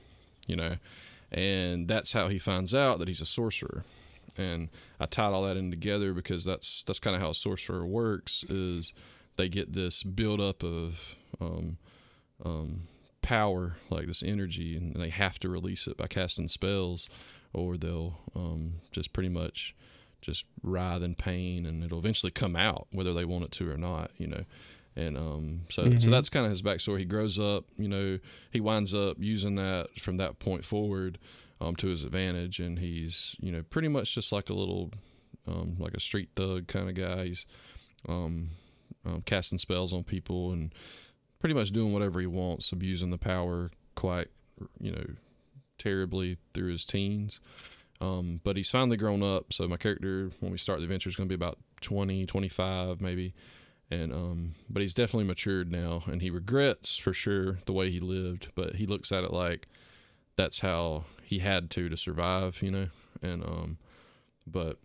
you know, and that's how he finds out that he's a sorcerer. And I tied all that in together because that's that's kind of how a sorcerer works. Is they get this buildup of um, um, power, like this energy, and they have to release it by casting spells, or they'll um, just pretty much just writhe in pain, and it'll eventually come out whether they want it to or not. You know, and um, so mm-hmm. so that's kind of his backstory. He grows up, you know, he winds up using that from that point forward um, to his advantage, and he's you know pretty much just like a little um, like a street thug kind of guy. He's um, um, casting spells on people and pretty much doing whatever he wants, abusing the power quite you know terribly through his teens. Um, but he's finally grown up. So my character, when we start the adventure, is going to be about 20, 25 maybe and um but he's definitely matured now and he regrets for sure the way he lived but he looks at it like that's how he had to to survive you know? And um but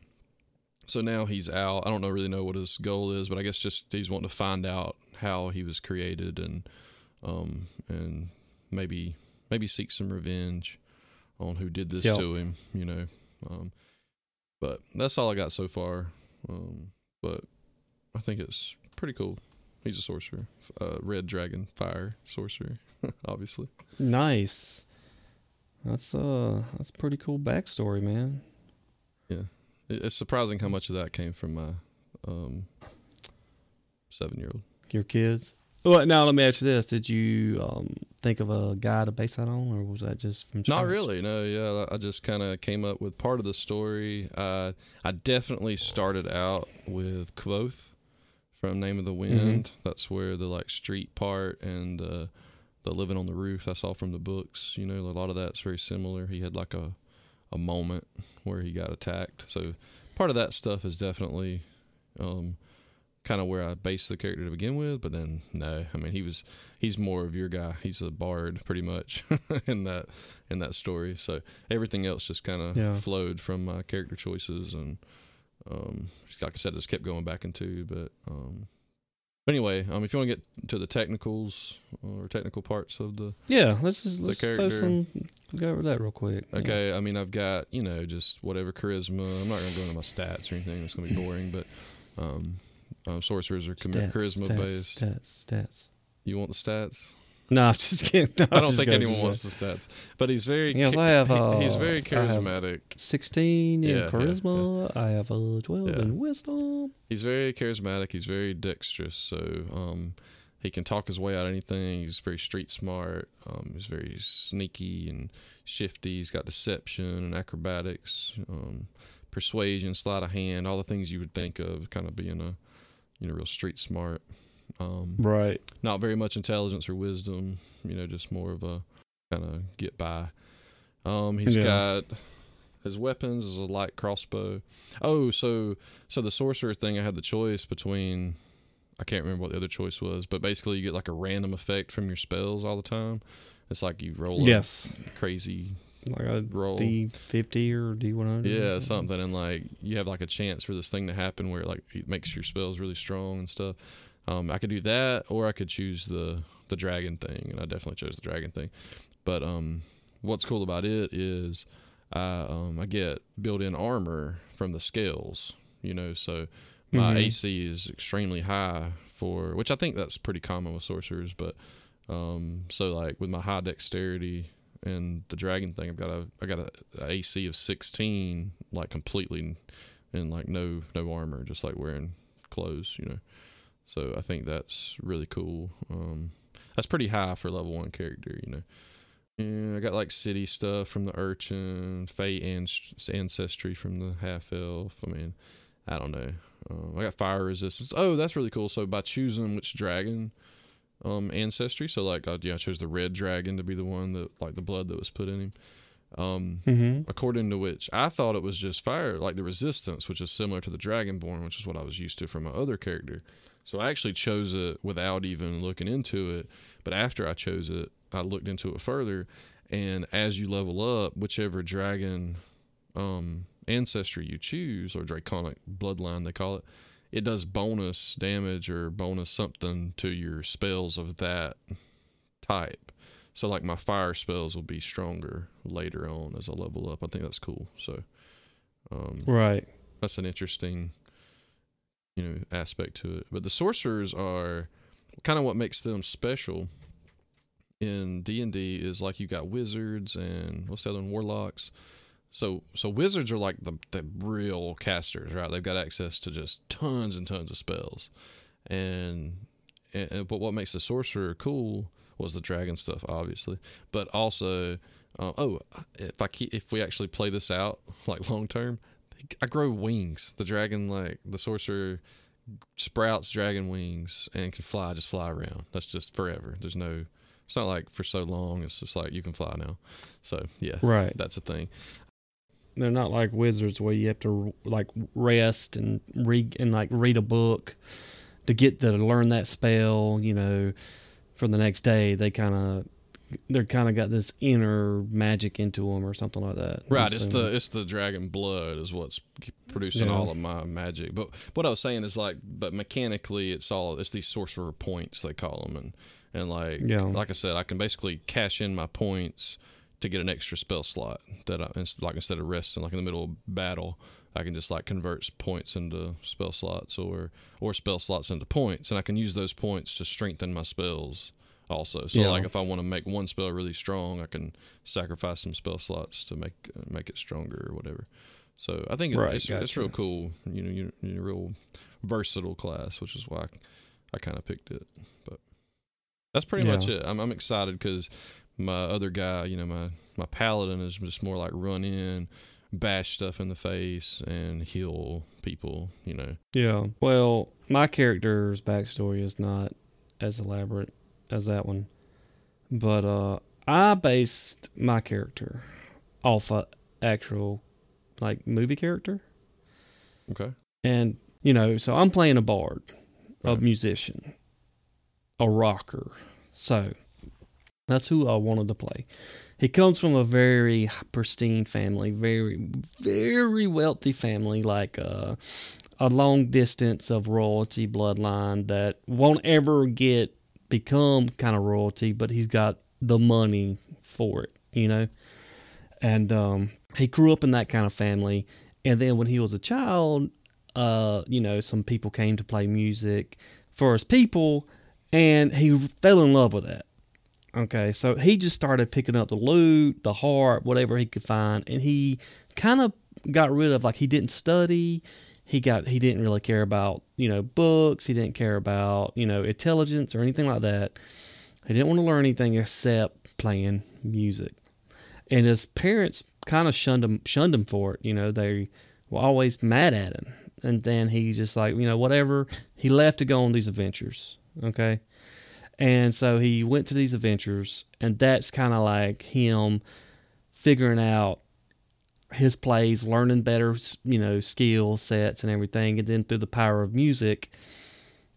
so now he's out. I don't know really know what his goal is but i guess just he's wanting to find out how he was created and um and maybe maybe seek some revenge on who did this yep. to him you know? Um but that's all i got so far. Um but i think it's pretty cool. He's a sorcerer, uh, red dragon fire sorcerer, *laughs* obviously. Nice. That's uh, that's pretty cool backstory, man. Yeah, it's surprising how much of that came from my um, seven-year-old. Your kids. Well, now let me ask you this: Did you um, think of a guy to base that on, or was that just from? Not really. No. Yeah, I just kind of came up with part of the story. Uh, I definitely started out with Kvothe from Name of the mm-hmm. Wind. Mm-hmm. That's where the like street part and uh, the living on the roof. That's all from the books. You know, a lot of that's very similar. He had like a a moment where he got attacked. So part of that stuff is definitely um, kind of where I based the character to begin with. But then no, I mean he was he's more of your guy. He's a bard pretty much *laughs* in that in that story. So everything else just kind of yeah. flowed from my character choices and um, like I said, just kept going back into. But um, anyway, um, if you want to get to the technicals or technical parts of the yeah, let's just let's throw some go over that real quick. Okay, yeah. I mean I've got you know just whatever charisma. I'm not gonna go into my stats or anything. It's gonna be boring, but um, um sorcerers are stats, charisma stats, based. Stats, stats. You want the stats? No, I'm just kidding. No, I don't think anyone wants the stats, but he's very. Yes, I have. Uh, he's very charismatic. Sixteen in yeah, charisma. Yeah, yeah. I have a twelve in wisdom. He's very charismatic. He's very dexterous. So um, he can talk his way out of anything. He's very street smart. Um, he's very sneaky and shifty. He's got deception and acrobatics, um, persuasion, sleight of hand, all the things you would think of, kind of being a, you know, real street smart. Um, right. Not very much intelligence or wisdom. You know, just more of a kind of get by. Um, he's yeah. got his weapons is a light crossbow. Oh, so so the sorcerer thing, I had the choice between. I can't remember what the other choice was, but basically you get like a random effect from your spells all the time, It's like you roll a Yes. crazy Like a roll. D fifty or D one hundred. Yeah, something, and like you have like a chance for this thing to happen where like it makes your spells really strong and stuff. Um, I could do that, or I could choose the the dragon thing, and I definitely chose the dragon thing. But um, what's cool about it is I um I get built-in armor from the scales, you know, so my Mhm. AC is extremely high for which I think that's pretty common with sorcerers, but um, so like with my high dexterity and the dragon thing, I've got a I got a, a AC of sixteen, like completely in like no no armor, just like wearing clothes, you know. So I think that's really cool. Um, that's pretty high for level one character, you know. And I got like city stuff from the urchin, fey and ancestry from the half elf. I mean, I don't know. Um, I got fire resistance. Oh, that's really cool. So by choosing which dragon um, ancestry, so like uh, yeah, I chose the red dragon to be the one that like the blood that was put in him. Um, Mm-hmm. according to which I thought it was just fire, like the resistance, which is similar to the Dragonborn, which is what I was used to from my other character. So I actually chose it without even looking into it. But after I chose it, I looked into it further, and as you level up, whichever dragon um, ancestry you choose, or draconic bloodline they call it, it does bonus damage or bonus something to your spells of that type. So like my fire spells will be stronger later on as I level up. I think that's cool. So um, Right. that's an interesting you know aspect to it. But the sorcerers are kind of what makes them special in D and D is like you got wizards and what's the other one warlocks. So so wizards are like the the real casters, right? They've got access to just tons and tons of spells, and, and but what makes the sorcerer cool was the dragon stuff, obviously, but also. Uh, oh, if I keep, if we actually play this out *laughs* like long term, I grow wings. The dragon, like the sorcerer, sprouts dragon wings and can fly. Just fly around. That's just forever. There's no. It's not like for so long. It's just like you can fly now. So yeah, Right. that's a thing. They're not like wizards where you have to like rest and read and like read a book to get to learn that spell. You know, for the next day they kind of they're kind of got this inner magic into them or something like that. Right. It's the it's the dragon blood is what's producing Yeah. all of my magic. But what I was saying is like, but mechanically, it's all it's these sorcerer points they call them, and and like Yeah. like I said, I can basically cash in my points to get an extra spell slot that I like instead of resting like in the middle of battle. I can just like convert points into spell slots or or spell slots into points, and I can use those points to strengthen my spells also. So Yeah. like if I want to make one spell really strong, I can sacrifice some spell slots to make uh, make it stronger or whatever. So I think Right, it's it's real cool. You know, you you're a real versatile class, which is why I, I kind of picked it. But that's pretty much it. I'm I'm excited because my other guy, you know, my my paladin is just more like run in, bash stuff in the face, and heal people. You know. Yeah. Well, my character's backstory is not as elaborate as that one, but uh, I based my character off a actual like movie character, Okay. and you know, so I'm playing a bard, a musician, a rocker. So that's who I wanted to play. He comes from a very pristine family, very, very wealthy family, like uh, a long distance of royalty bloodline that won't ever get become kind of royalty, but he's got the money for it, you know. And um, he grew up in that kind of family, and then when he was a child, uh, you know, some people came to play music for his people, and he fell in love with that. Okay, so he just started picking up the lute, the harp, whatever he could find, and he kind of got rid of like he didn't study. He got he didn't really care about you know books. He didn't care about you know intelligence or anything like that. He didn't want to learn anything except playing music. And his parents kind of shunned him shunned him for it. You know they were always mad at him. And then he just like you know whatever. He left to go on these adventures. Okay. And so he went to these adventures, and that's kind of like him figuring out his plays, learning better, you know, skill sets and everything. And then through the power of music,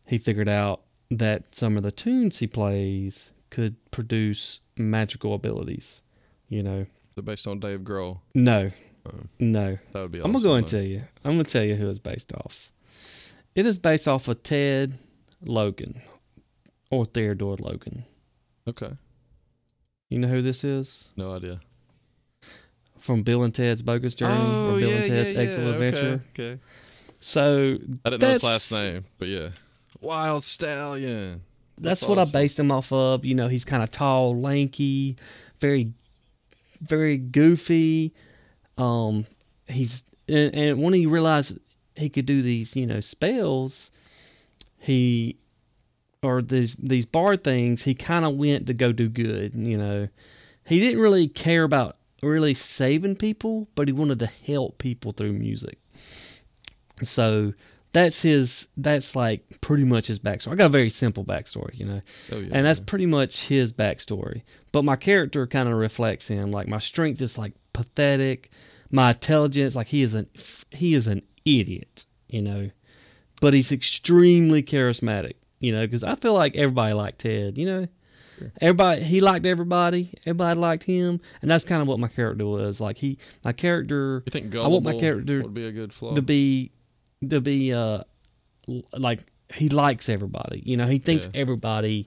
he figured out that some of the tunes he plays could produce magical abilities. You know, They're based on Dave Grohl. no, Oh. no. That would be. I'm gonna go and though. tell you. I'm gonna tell you who it's based off. It is based off of Ted Logan or Theodore Logan. Okay. You know who this is No idea. From Bill and Ted's Bogus Journey or Bill and Ted's Excellent Adventure. Oh, Okay. okay. So I didn't know his last name, but yeah. Wild Stallion. that's, That's what awesome. I based him off of. You know, he's kind of tall, lanky, very, very goofy. Um, he's and, and when he realized he could do these, you know, spells, he or these these bard things, he kind of went to go do good. You know, he didn't really care about really saving people, but he wanted to help people through music. So that's his. That's like pretty much his backstory. I got a very simple backstory, you know, Oh yeah. and that's pretty much his backstory. But my character kind of reflects him. Like my strength is like pathetic. My intelligence, like he is an he is an idiot, you know, but he's extremely charismatic, you know, because I feel like everybody liked Ted, you know. Everybody, he liked everybody. Everybody liked him, and that's kind of what my character was. Like he, my character You think I want my character would be a good flaw? to be to be uh like he likes everybody. You know, he thinks Yeah. everybody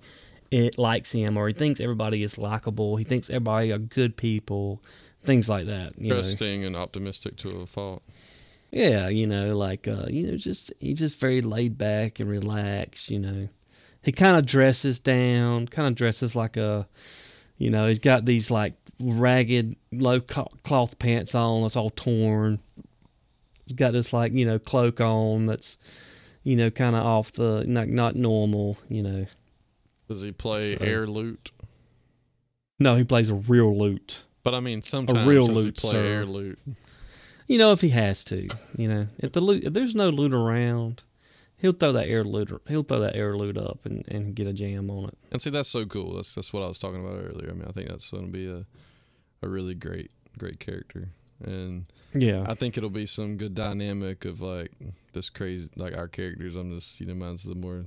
it likes him or he thinks everybody is likable. He thinks everybody are good people, things like that, you know. Trusting and optimistic to a fault. Yeah, you know, like uh you know just he's just very laid back and relaxed, you know. He kind of dresses down, kind of dresses like a you know, he's got these like ragged low cloth pants on that's all torn. He's got this like, you know, cloak on that's you know, kind of off the not not normal, you know. Does he play So- air lute? No, he plays a real lute. But I mean, sometimes a real lute, play sir. air lute? You know, if he has to, you know, if the loot, if there's no loot around, he'll throw that air loot, he'll throw that air loot up and, and get a jam on it. And see, that's so cool. That's that's what I was talking about earlier. I mean, I think that's going to be a a really great great character, and Yeah, I think it'll be some good dynamic of like this crazy like our characters. I'm just you know mine's the more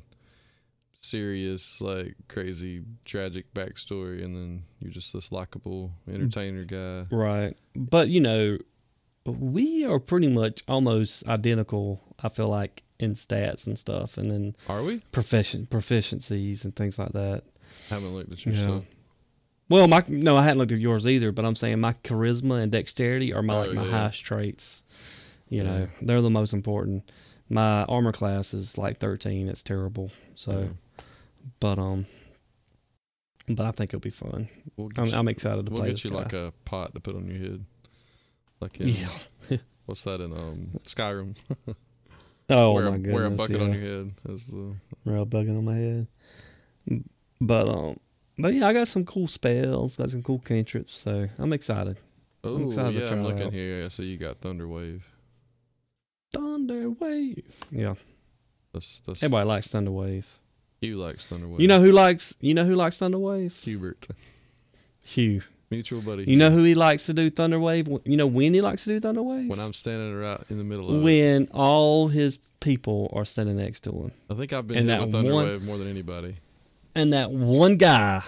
serious like crazy tragic backstory, and then you're just this likable entertainer guy. right. But you know, we are pretty much almost identical. I feel like in stats and stuff, and then Are we? profession proficiencies and things like that. I haven't looked at your Yeah. stuff. Well, my no, I hadn't looked at yours either, but I'm saying my charisma and dexterity are my Oh, like my yeah. highest traits. You Yeah. know, they're the most important. My armor class is like 13. It's terrible. So, but um, but I think it'll be fun. We'll I'm, you, I'm excited to we'll play get this you guy. like a pot to put on your head. Like *laughs* in, yeah. what's that in um Skyrim? *laughs* Oh wear, my goodness. wear a bucket yeah. on your head as the Wear a bucket on my head. But um, but yeah, I got some cool spells. Got some cool cantrips. So I'm excited. Oh excited to yeah, I'm looking out. here. Yeah, so you got Thunder Wave. Thunder Wave. Yeah, That's that's everybody likes Thunder Wave. Hugh likes Thunder Wave. You know who likes? You know who likes Thunder Wave? Hubert, Hugh. Mutual buddy. You know who he likes to do Thunder Wave? You know when he likes to do Thunder Wave? when I'm standing right in the middle of it. When all his people are standing next to him, I think I've been and hit that with Thunder one- Wave more than anybody. and that one guy,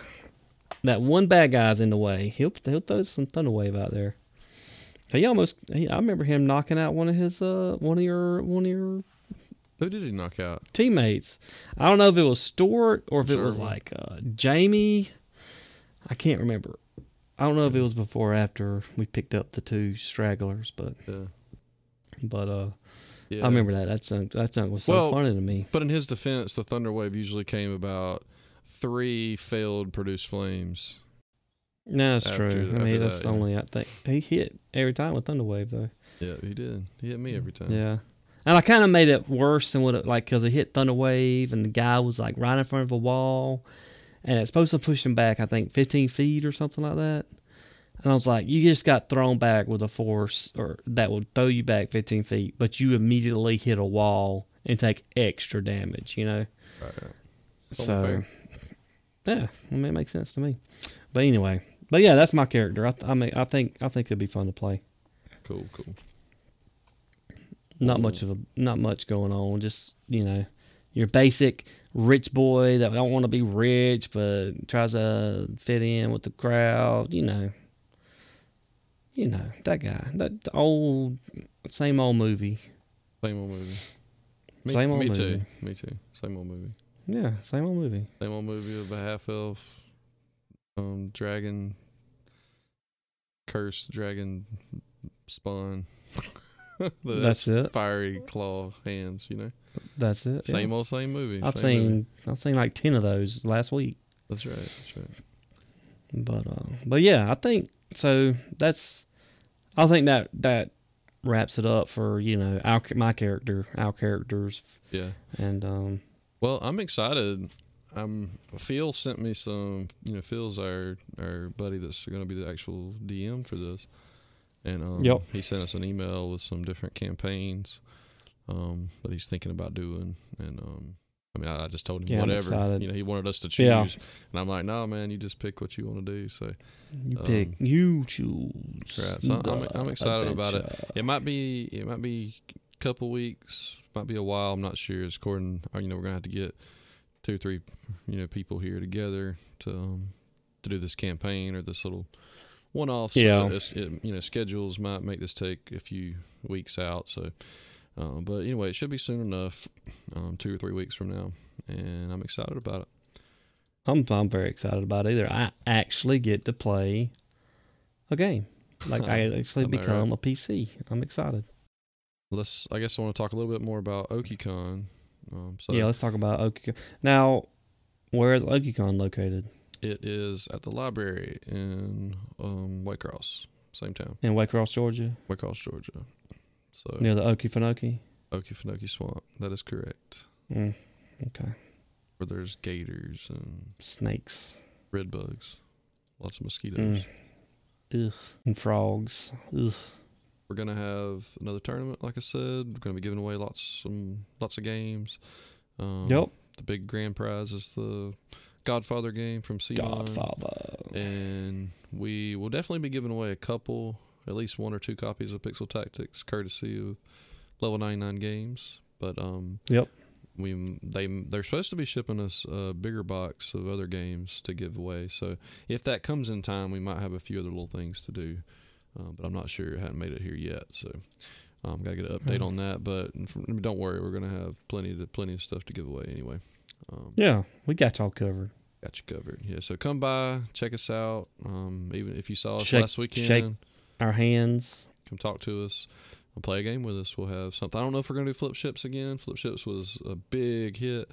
that one bad guy's in the way, he'll he'll throw some Thunder Wave out there. He almost, he, I remember him knocking out one of his, uh, one of your, one of your Who did he knock out? teammates. I don't know if it was Stewart or if it was like uh, Jamie. I can't remember. I don't know if it was before or after we picked up the two stragglers, but Yeah, but uh, yeah. I remember that. That that song was so Well, funny to me. But in his defense, the Thunder Wave usually came about three failed produced flames. No, that's after- true. I mean, that's that, the yeah. only I think he hit every time with Thunderwave though. Yeah, he did. He hit me every time. Yeah. And I kind of made it worse than what it like because it hit Thunderwave and the guy was like right in front of a wall, and it's supposed to push him back I think 15 feet or something like that. And I was like, you just got thrown back with a force or that would throw you back 15 feet, but you immediately hit a wall and take extra damage. You know. Right, right. So fair. yeah, I mean, it makes sense to me. But anyway, but yeah, that's my character. I, th- I mean, I think I think it'd be fun to play. Cool, cool. Not Ooh. much of a not much going on. Just you know, your basic rich boy that don't want to be rich but tries to fit in with the crowd. You know, you know that guy, that old same old movie. Same old movie. Me, Same old movie. me movie. too. Me too. Same old movie. Yeah, same old movie. Same old movie of a half elf, um, dragon, cursed dragon spawn. *laughs* *laughs* The That's it. Fiery claw hands, you know. That's it. yeah. Same old same movie. I've same movie. seen I've seen like ten of those last week. That's right. That's right. But uh, but yeah, I think so. That's I think that that wraps it up for you know our my character, our characters, Yeah. and um Well, I'm excited. Um, Phil sent me some. You know, Phil's our our buddy that's going to be the actual DM for this, and um, Yep. he sent us an email with some different campaigns um, that he's thinking about doing. And um, I mean, I, I just told him Yeah, I'm whatever. You know, he wanted us to choose, Yeah. and I'm like, no, man, you just pick what you want to do. So you Um, pick, you choose. right, so I'm- I'm excited about it. it might be it might be a couple weeks, might be a while. I'm not sure. It's according, or, you know, we're gonna have to get two or three, you know, people here together to um, to do this campaign or this little one off. So Yeah. it's, it, you know, schedules might make this take a few weeks out. So, um, but anyway, it should be soon enough, um, two or three weeks from now, and I'm excited about it. I'm I'm very excited about it. Either I actually get to play a game, like I actually become a PC. I'm excited. Let's. I guess I want to talk a little bit more about OkiCon. Um, so yeah, let's talk about OkiCon. Now, where is OkiCon located? It is at the library in um, Waycross, same town, In Waycross, Georgia, Waycross, Georgia. So near the Okefenokee. Okefenokee Swamp. That is correct. Mm, okay. Where there's gators and Snakes. red bugs, lots of mosquitoes. Mm. Ugh. And frogs. Ugh. We're gonna have another tournament, like I said. We're gonna be giving away lots some lots of games. Um, Yep. The big grand prize is the Godfather game from C. Godfather. and we will definitely be giving away a couple, at least one or two copies of Pixel Tactics, courtesy of Level 99 Games. But um, Yep. we they they're supposed to be shipping us a bigger box of other games to give away. So if that comes in time, we might have a few other little things to do. Um, but I'm not sure. It hadn't made it here yet, so um, gotta get an update Mhm. on that. But don't worry, we're gonna have plenty of plenty of stuff to give away anyway. Um, Yeah, we got y'all covered. Got you covered. Yeah, so come by, check us out. Um, even if you saw us Shake- last weekend, shake- Our hands. come talk to us. and play a game with us. We'll have something. I don't know if we're gonna do flip ships again. Flip ships was a big hit.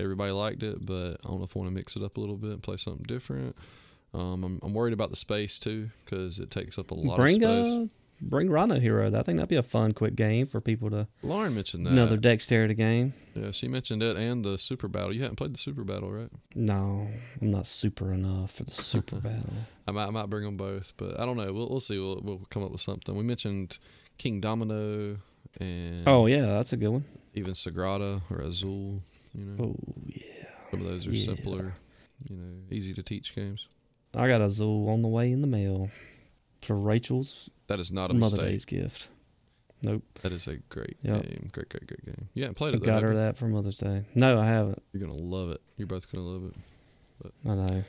Everybody liked it, but I don't know if I want to mix it up a little bit and play something different. Um, I'm, I'm worried about the space too because it takes up a lot Bring of space. uh bring Rhino Hero. I think that'd be a fun, quick game for people to Lauren mentioned that. another dexterity game. Yeah, she mentioned it and the super battle. You haven't played the super battle, right? No, I'm not super enough for the super *laughs* battle. I might, I might bring them both, but I don't know. We'll, we'll see. We'll, we'll come up with something. We mentioned Kingdomino and Oh yeah, that's a good one. even Sagrada or Azul. You know, Oh yeah, some of those are yeah. simpler, you know, easy to teach games. I got Azul on the way in the mail for Rachel's That is not a Mother mistake. Day's gift. Nope, That is a great Yep. game. Great, great, great game. Haven't played I it though. got her you? that for Mother's Day. No, I haven't. You're gonna love it. You're both gonna love it. But I know.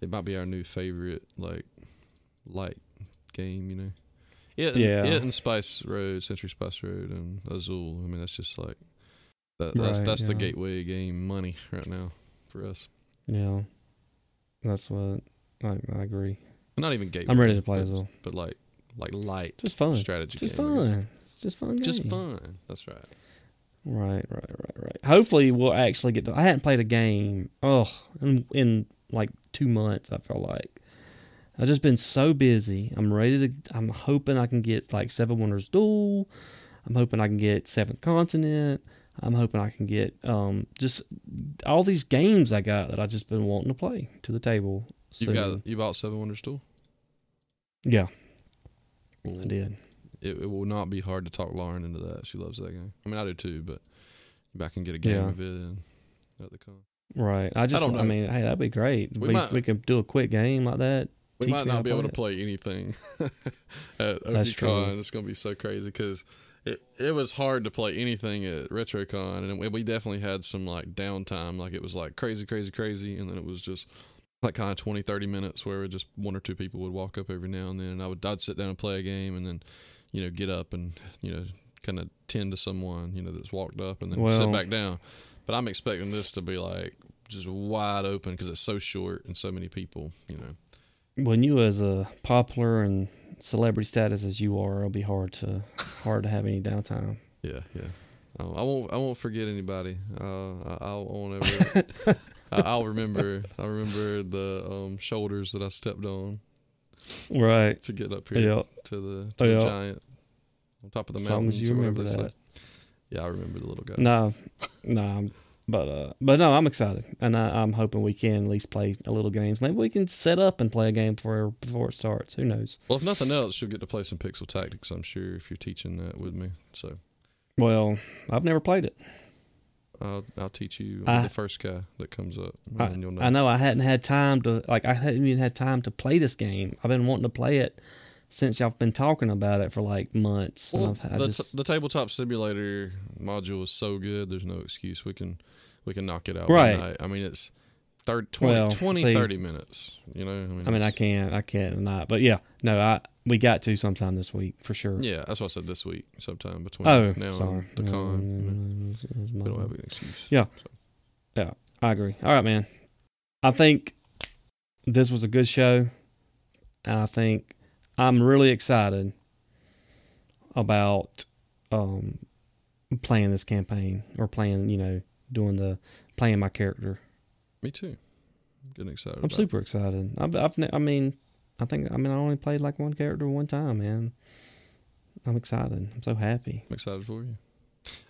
It might be our new favorite, like light game. You know, it, and- Yeah. it and Spice Road, Century Spice Road, and Azul. I mean, that's just like that. That's Right, that's the yeah. gateway game money right now for us. Yeah, that's what I, I agree. Not even gateway. I'm ready to play but, Azul. but like like light Just fun. strategy. Just game, fun. It's just fun. Just fun. That's right. Right, right, right, right. Hopefully, we'll actually get to. I hadn't played a game, oh, in, in like two months. I feel like I've just been so busy. I'm ready to. I'm hoping I can get like Seven Wonders Duel. I'm hoping I can get Seventh Continent. I'm hoping I can get um just all these games I got that I just been wanting to play to the table. You got you bought Seven Wonders Duel. Yeah, I did. It, it will not be hard to talk Lauren into that. She loves that game. I mean, I do too, but I can get a game Yeah. of it in, at the con. Right. I just. I, don't know. mean, hey, that'd be great. We We, might- we can do a quick game like that. We might not be able play to play anything *laughs* at That's true. It's going to be so crazy because it, it was hard to play anything at RetroCon, and we- we definitely had some like downtime. Like it was like crazy, crazy, crazy, and then it was just like kind of 20, 30 minutes where just one or two people would walk up every now and then, and I would I'd sit down and play a game, and then you know get up and you know kind of tend to someone you know that's walked up, and then sit back down. But I'm expecting this to be like just wide open because it's so short and so many people. You know. when you as a popular and celebrity status as you are, it'll be hard to hard to have any downtime. Yeah, yeah. Oh, I won't. I won't forget anybody. Uh, I, I won't ever. *laughs* I, I'll remember. I remember the um, shoulders that I stepped on Right. to get up here Yeah. to the, to the giant on top of the As long mountains. as you remember that. say. Yeah, I remember the little guy. No, no, but uh, but no, I'm excited, and I, I'm hoping we can at least play a little games. Maybe we can set up and play a game before before it starts. Who knows? Well, if nothing else, you'll get to play some Pixel Tactics. I'm sure if you're teaching that with me. So Well, I've never played it. I'll I'll teach you I- the first guy that comes up, and I, you'll know. I know I hadn't had time to like I hadn't even had time to play this game. I've been wanting to play it since y'all been talking about it for like months. Well, the, just the tabletop simulator module is so good. There's no excuse. We can we can knock it out Right. I mean, it's 30, 20, Well, 20 see- 30 minutes. You know, I mean, I mean I can't I can't not. But yeah, no, I we got to sometime this week for sure. Yeah, that's what I said this week, sometime between Oh, now sorry. and the con. you know, It was- it we don't have an excuse. Yeah. Yeah. I agree. All right, man. I think this was a good show. And I think I'm really excited about um, playing this campaign or playing, you know, doing the playing my character. Me too. I'm getting excited. I'm super excited. I've, I've, I mean, I think, I mean, I only played like one character one time, man. I'm excited. I'm so happy. I'm excited for you.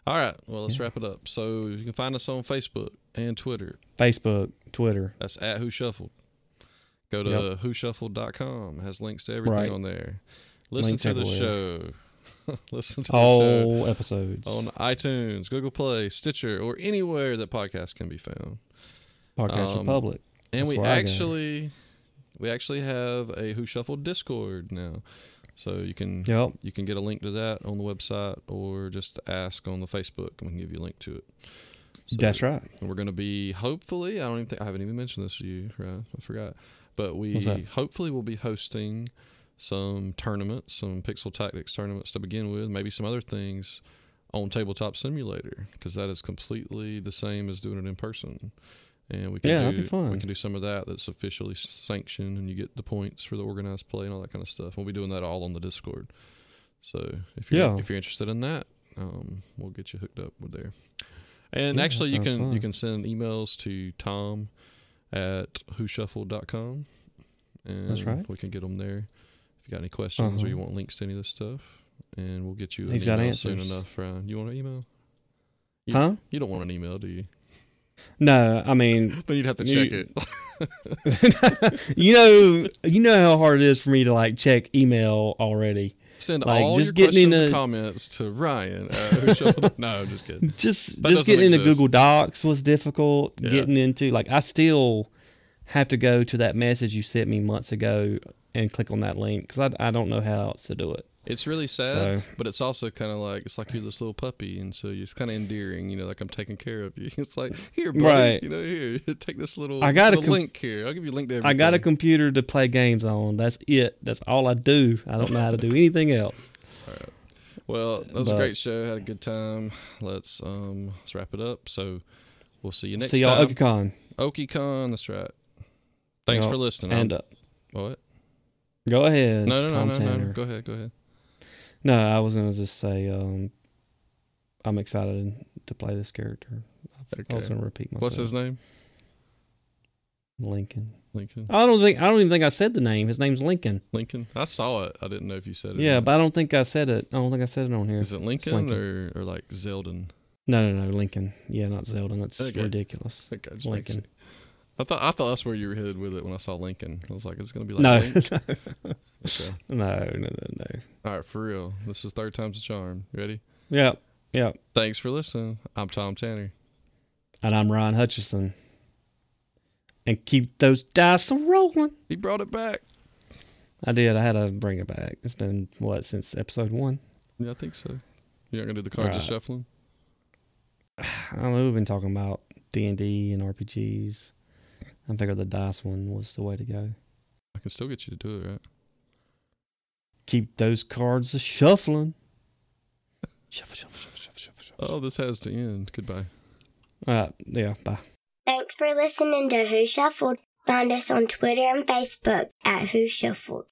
All right. Well, let's Yeah. wrap it up. So you can find us on Facebook and Twitter. Facebook, Twitter. That's at Who Shuffled. Go to Yep. whoshuffled.com. It has links to everything Right. on there. Listen Links to the show. *laughs* Listen to the show All episodes. on iTunes, Google Play, Stitcher, or anywhere that podcasts can be found. Podcast um, Republic. And That's we where I go. actually we actually have a Who Shuffled Discord now. So you can Yep. you can get a link to that on the website or just ask on the Facebook and we can give you a link to it. So- That's right. We're going to be hopefully. I don't even think I haven't even mentioned this to you, right? I forgot. But we hopefully will be hosting some tournaments, some Pixel Tactics tournaments to begin with, maybe some other things on Tabletop Simulator because that is completely the same as doing it in person. And we can Yeah, do that'd be fun. we can do some of that that's officially sanctioned, and you get the points for the organized play and all that kind of stuff. We'll be doing that all on the Discord. So if you're Yeah. if you're interested in that, um, we'll get you hooked up with there. And Yeah, actually, you can you can send emails to Tom at whoshuffled.com. And That's right. We can get them there. If you got any questions or Uh-huh. you want links to any of this stuff, and we'll get you an He's got email soon enough. Ryan, you want an email? You- Huh? You don't want an email, do you? No, I mean, *laughs* Then you'd have to You- check it. *laughs* *laughs* you know, you know how hard it is for me to like check email already. Send Like, all just your getting questions and into- comments to Ryan. Whoshuffled. no, I'm just kidding. Just That just getting into. Google Docs was difficult. Yeah. Getting into like I still have to go to that message you sent me months ago and click on that link because I, I don't know how else to do it. It's really sad, So- but it's also kind of like it's like you're this little puppy, and so it's kind of endearing. You know, like I'm taking care of you. *laughs* It's like here, buddy, Right. you know, here, *laughs* take this little. I got a com- link here. I'll give you a link to I got a computer to play games on. That's it. That's all I do. I don't know how to do anything else. *laughs* Well, that was a great show. Had a good time. Let's um let's wrap it up. So we'll see you next time. See y'all time. OkiCon. OkiCon. That's right. Thanks Yup. for listening. And uh, what? go ahead. No, no, no, Tom no, Tanner. no. Go ahead. Go ahead. No, I was gonna just say um, I'm excited to play this character. I was gonna repeat myself. What's his name? Lincoln. Lincoln. I don't think I don't even think I said the name. His name's Lincoln. Lincoln. I saw it. I didn't know if you said it. Yeah, but I don't think I said it. I don't think I said it on here. is it Lincoln, Lincoln. or or like Zeldin? No, no, no, Lincoln. Yeah, not Zeldin. That's Okay. ridiculous. Okay, Lincoln. I thought I thought that's where you were headed with it when I saw Lincoln. I was like, it's gonna be like No. *laughs* Okay. no, no, no, no. All right, for real. This is third time's a charm. You ready? Yep, yep. Thanks for listening. I'm Tom Tanner. And I'm Ryan Hutchison. And keep those dice rolling. He brought it back. I did. I had to bring it back. It's been what since episode one. Yeah, I think so. You're not gonna do the cards of Right. shuffling. *sighs* I don't know. We've been talking about D and D and RPGs. I figured the dice one was the way to go. I can still get you to do it, right? Keep those cards a shuffling. *laughs* Shuffle, shuffle, shuffle, shuffle, shuffle, shuffle. Oh, this has to end. Goodbye. All right. Yeah. Bye. Thanks for listening to Who Shuffled. Find us on Twitter and Facebook at Who Shuffled.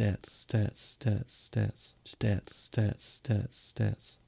Stats, stats, stats, stats, stats, stats, stats, stats.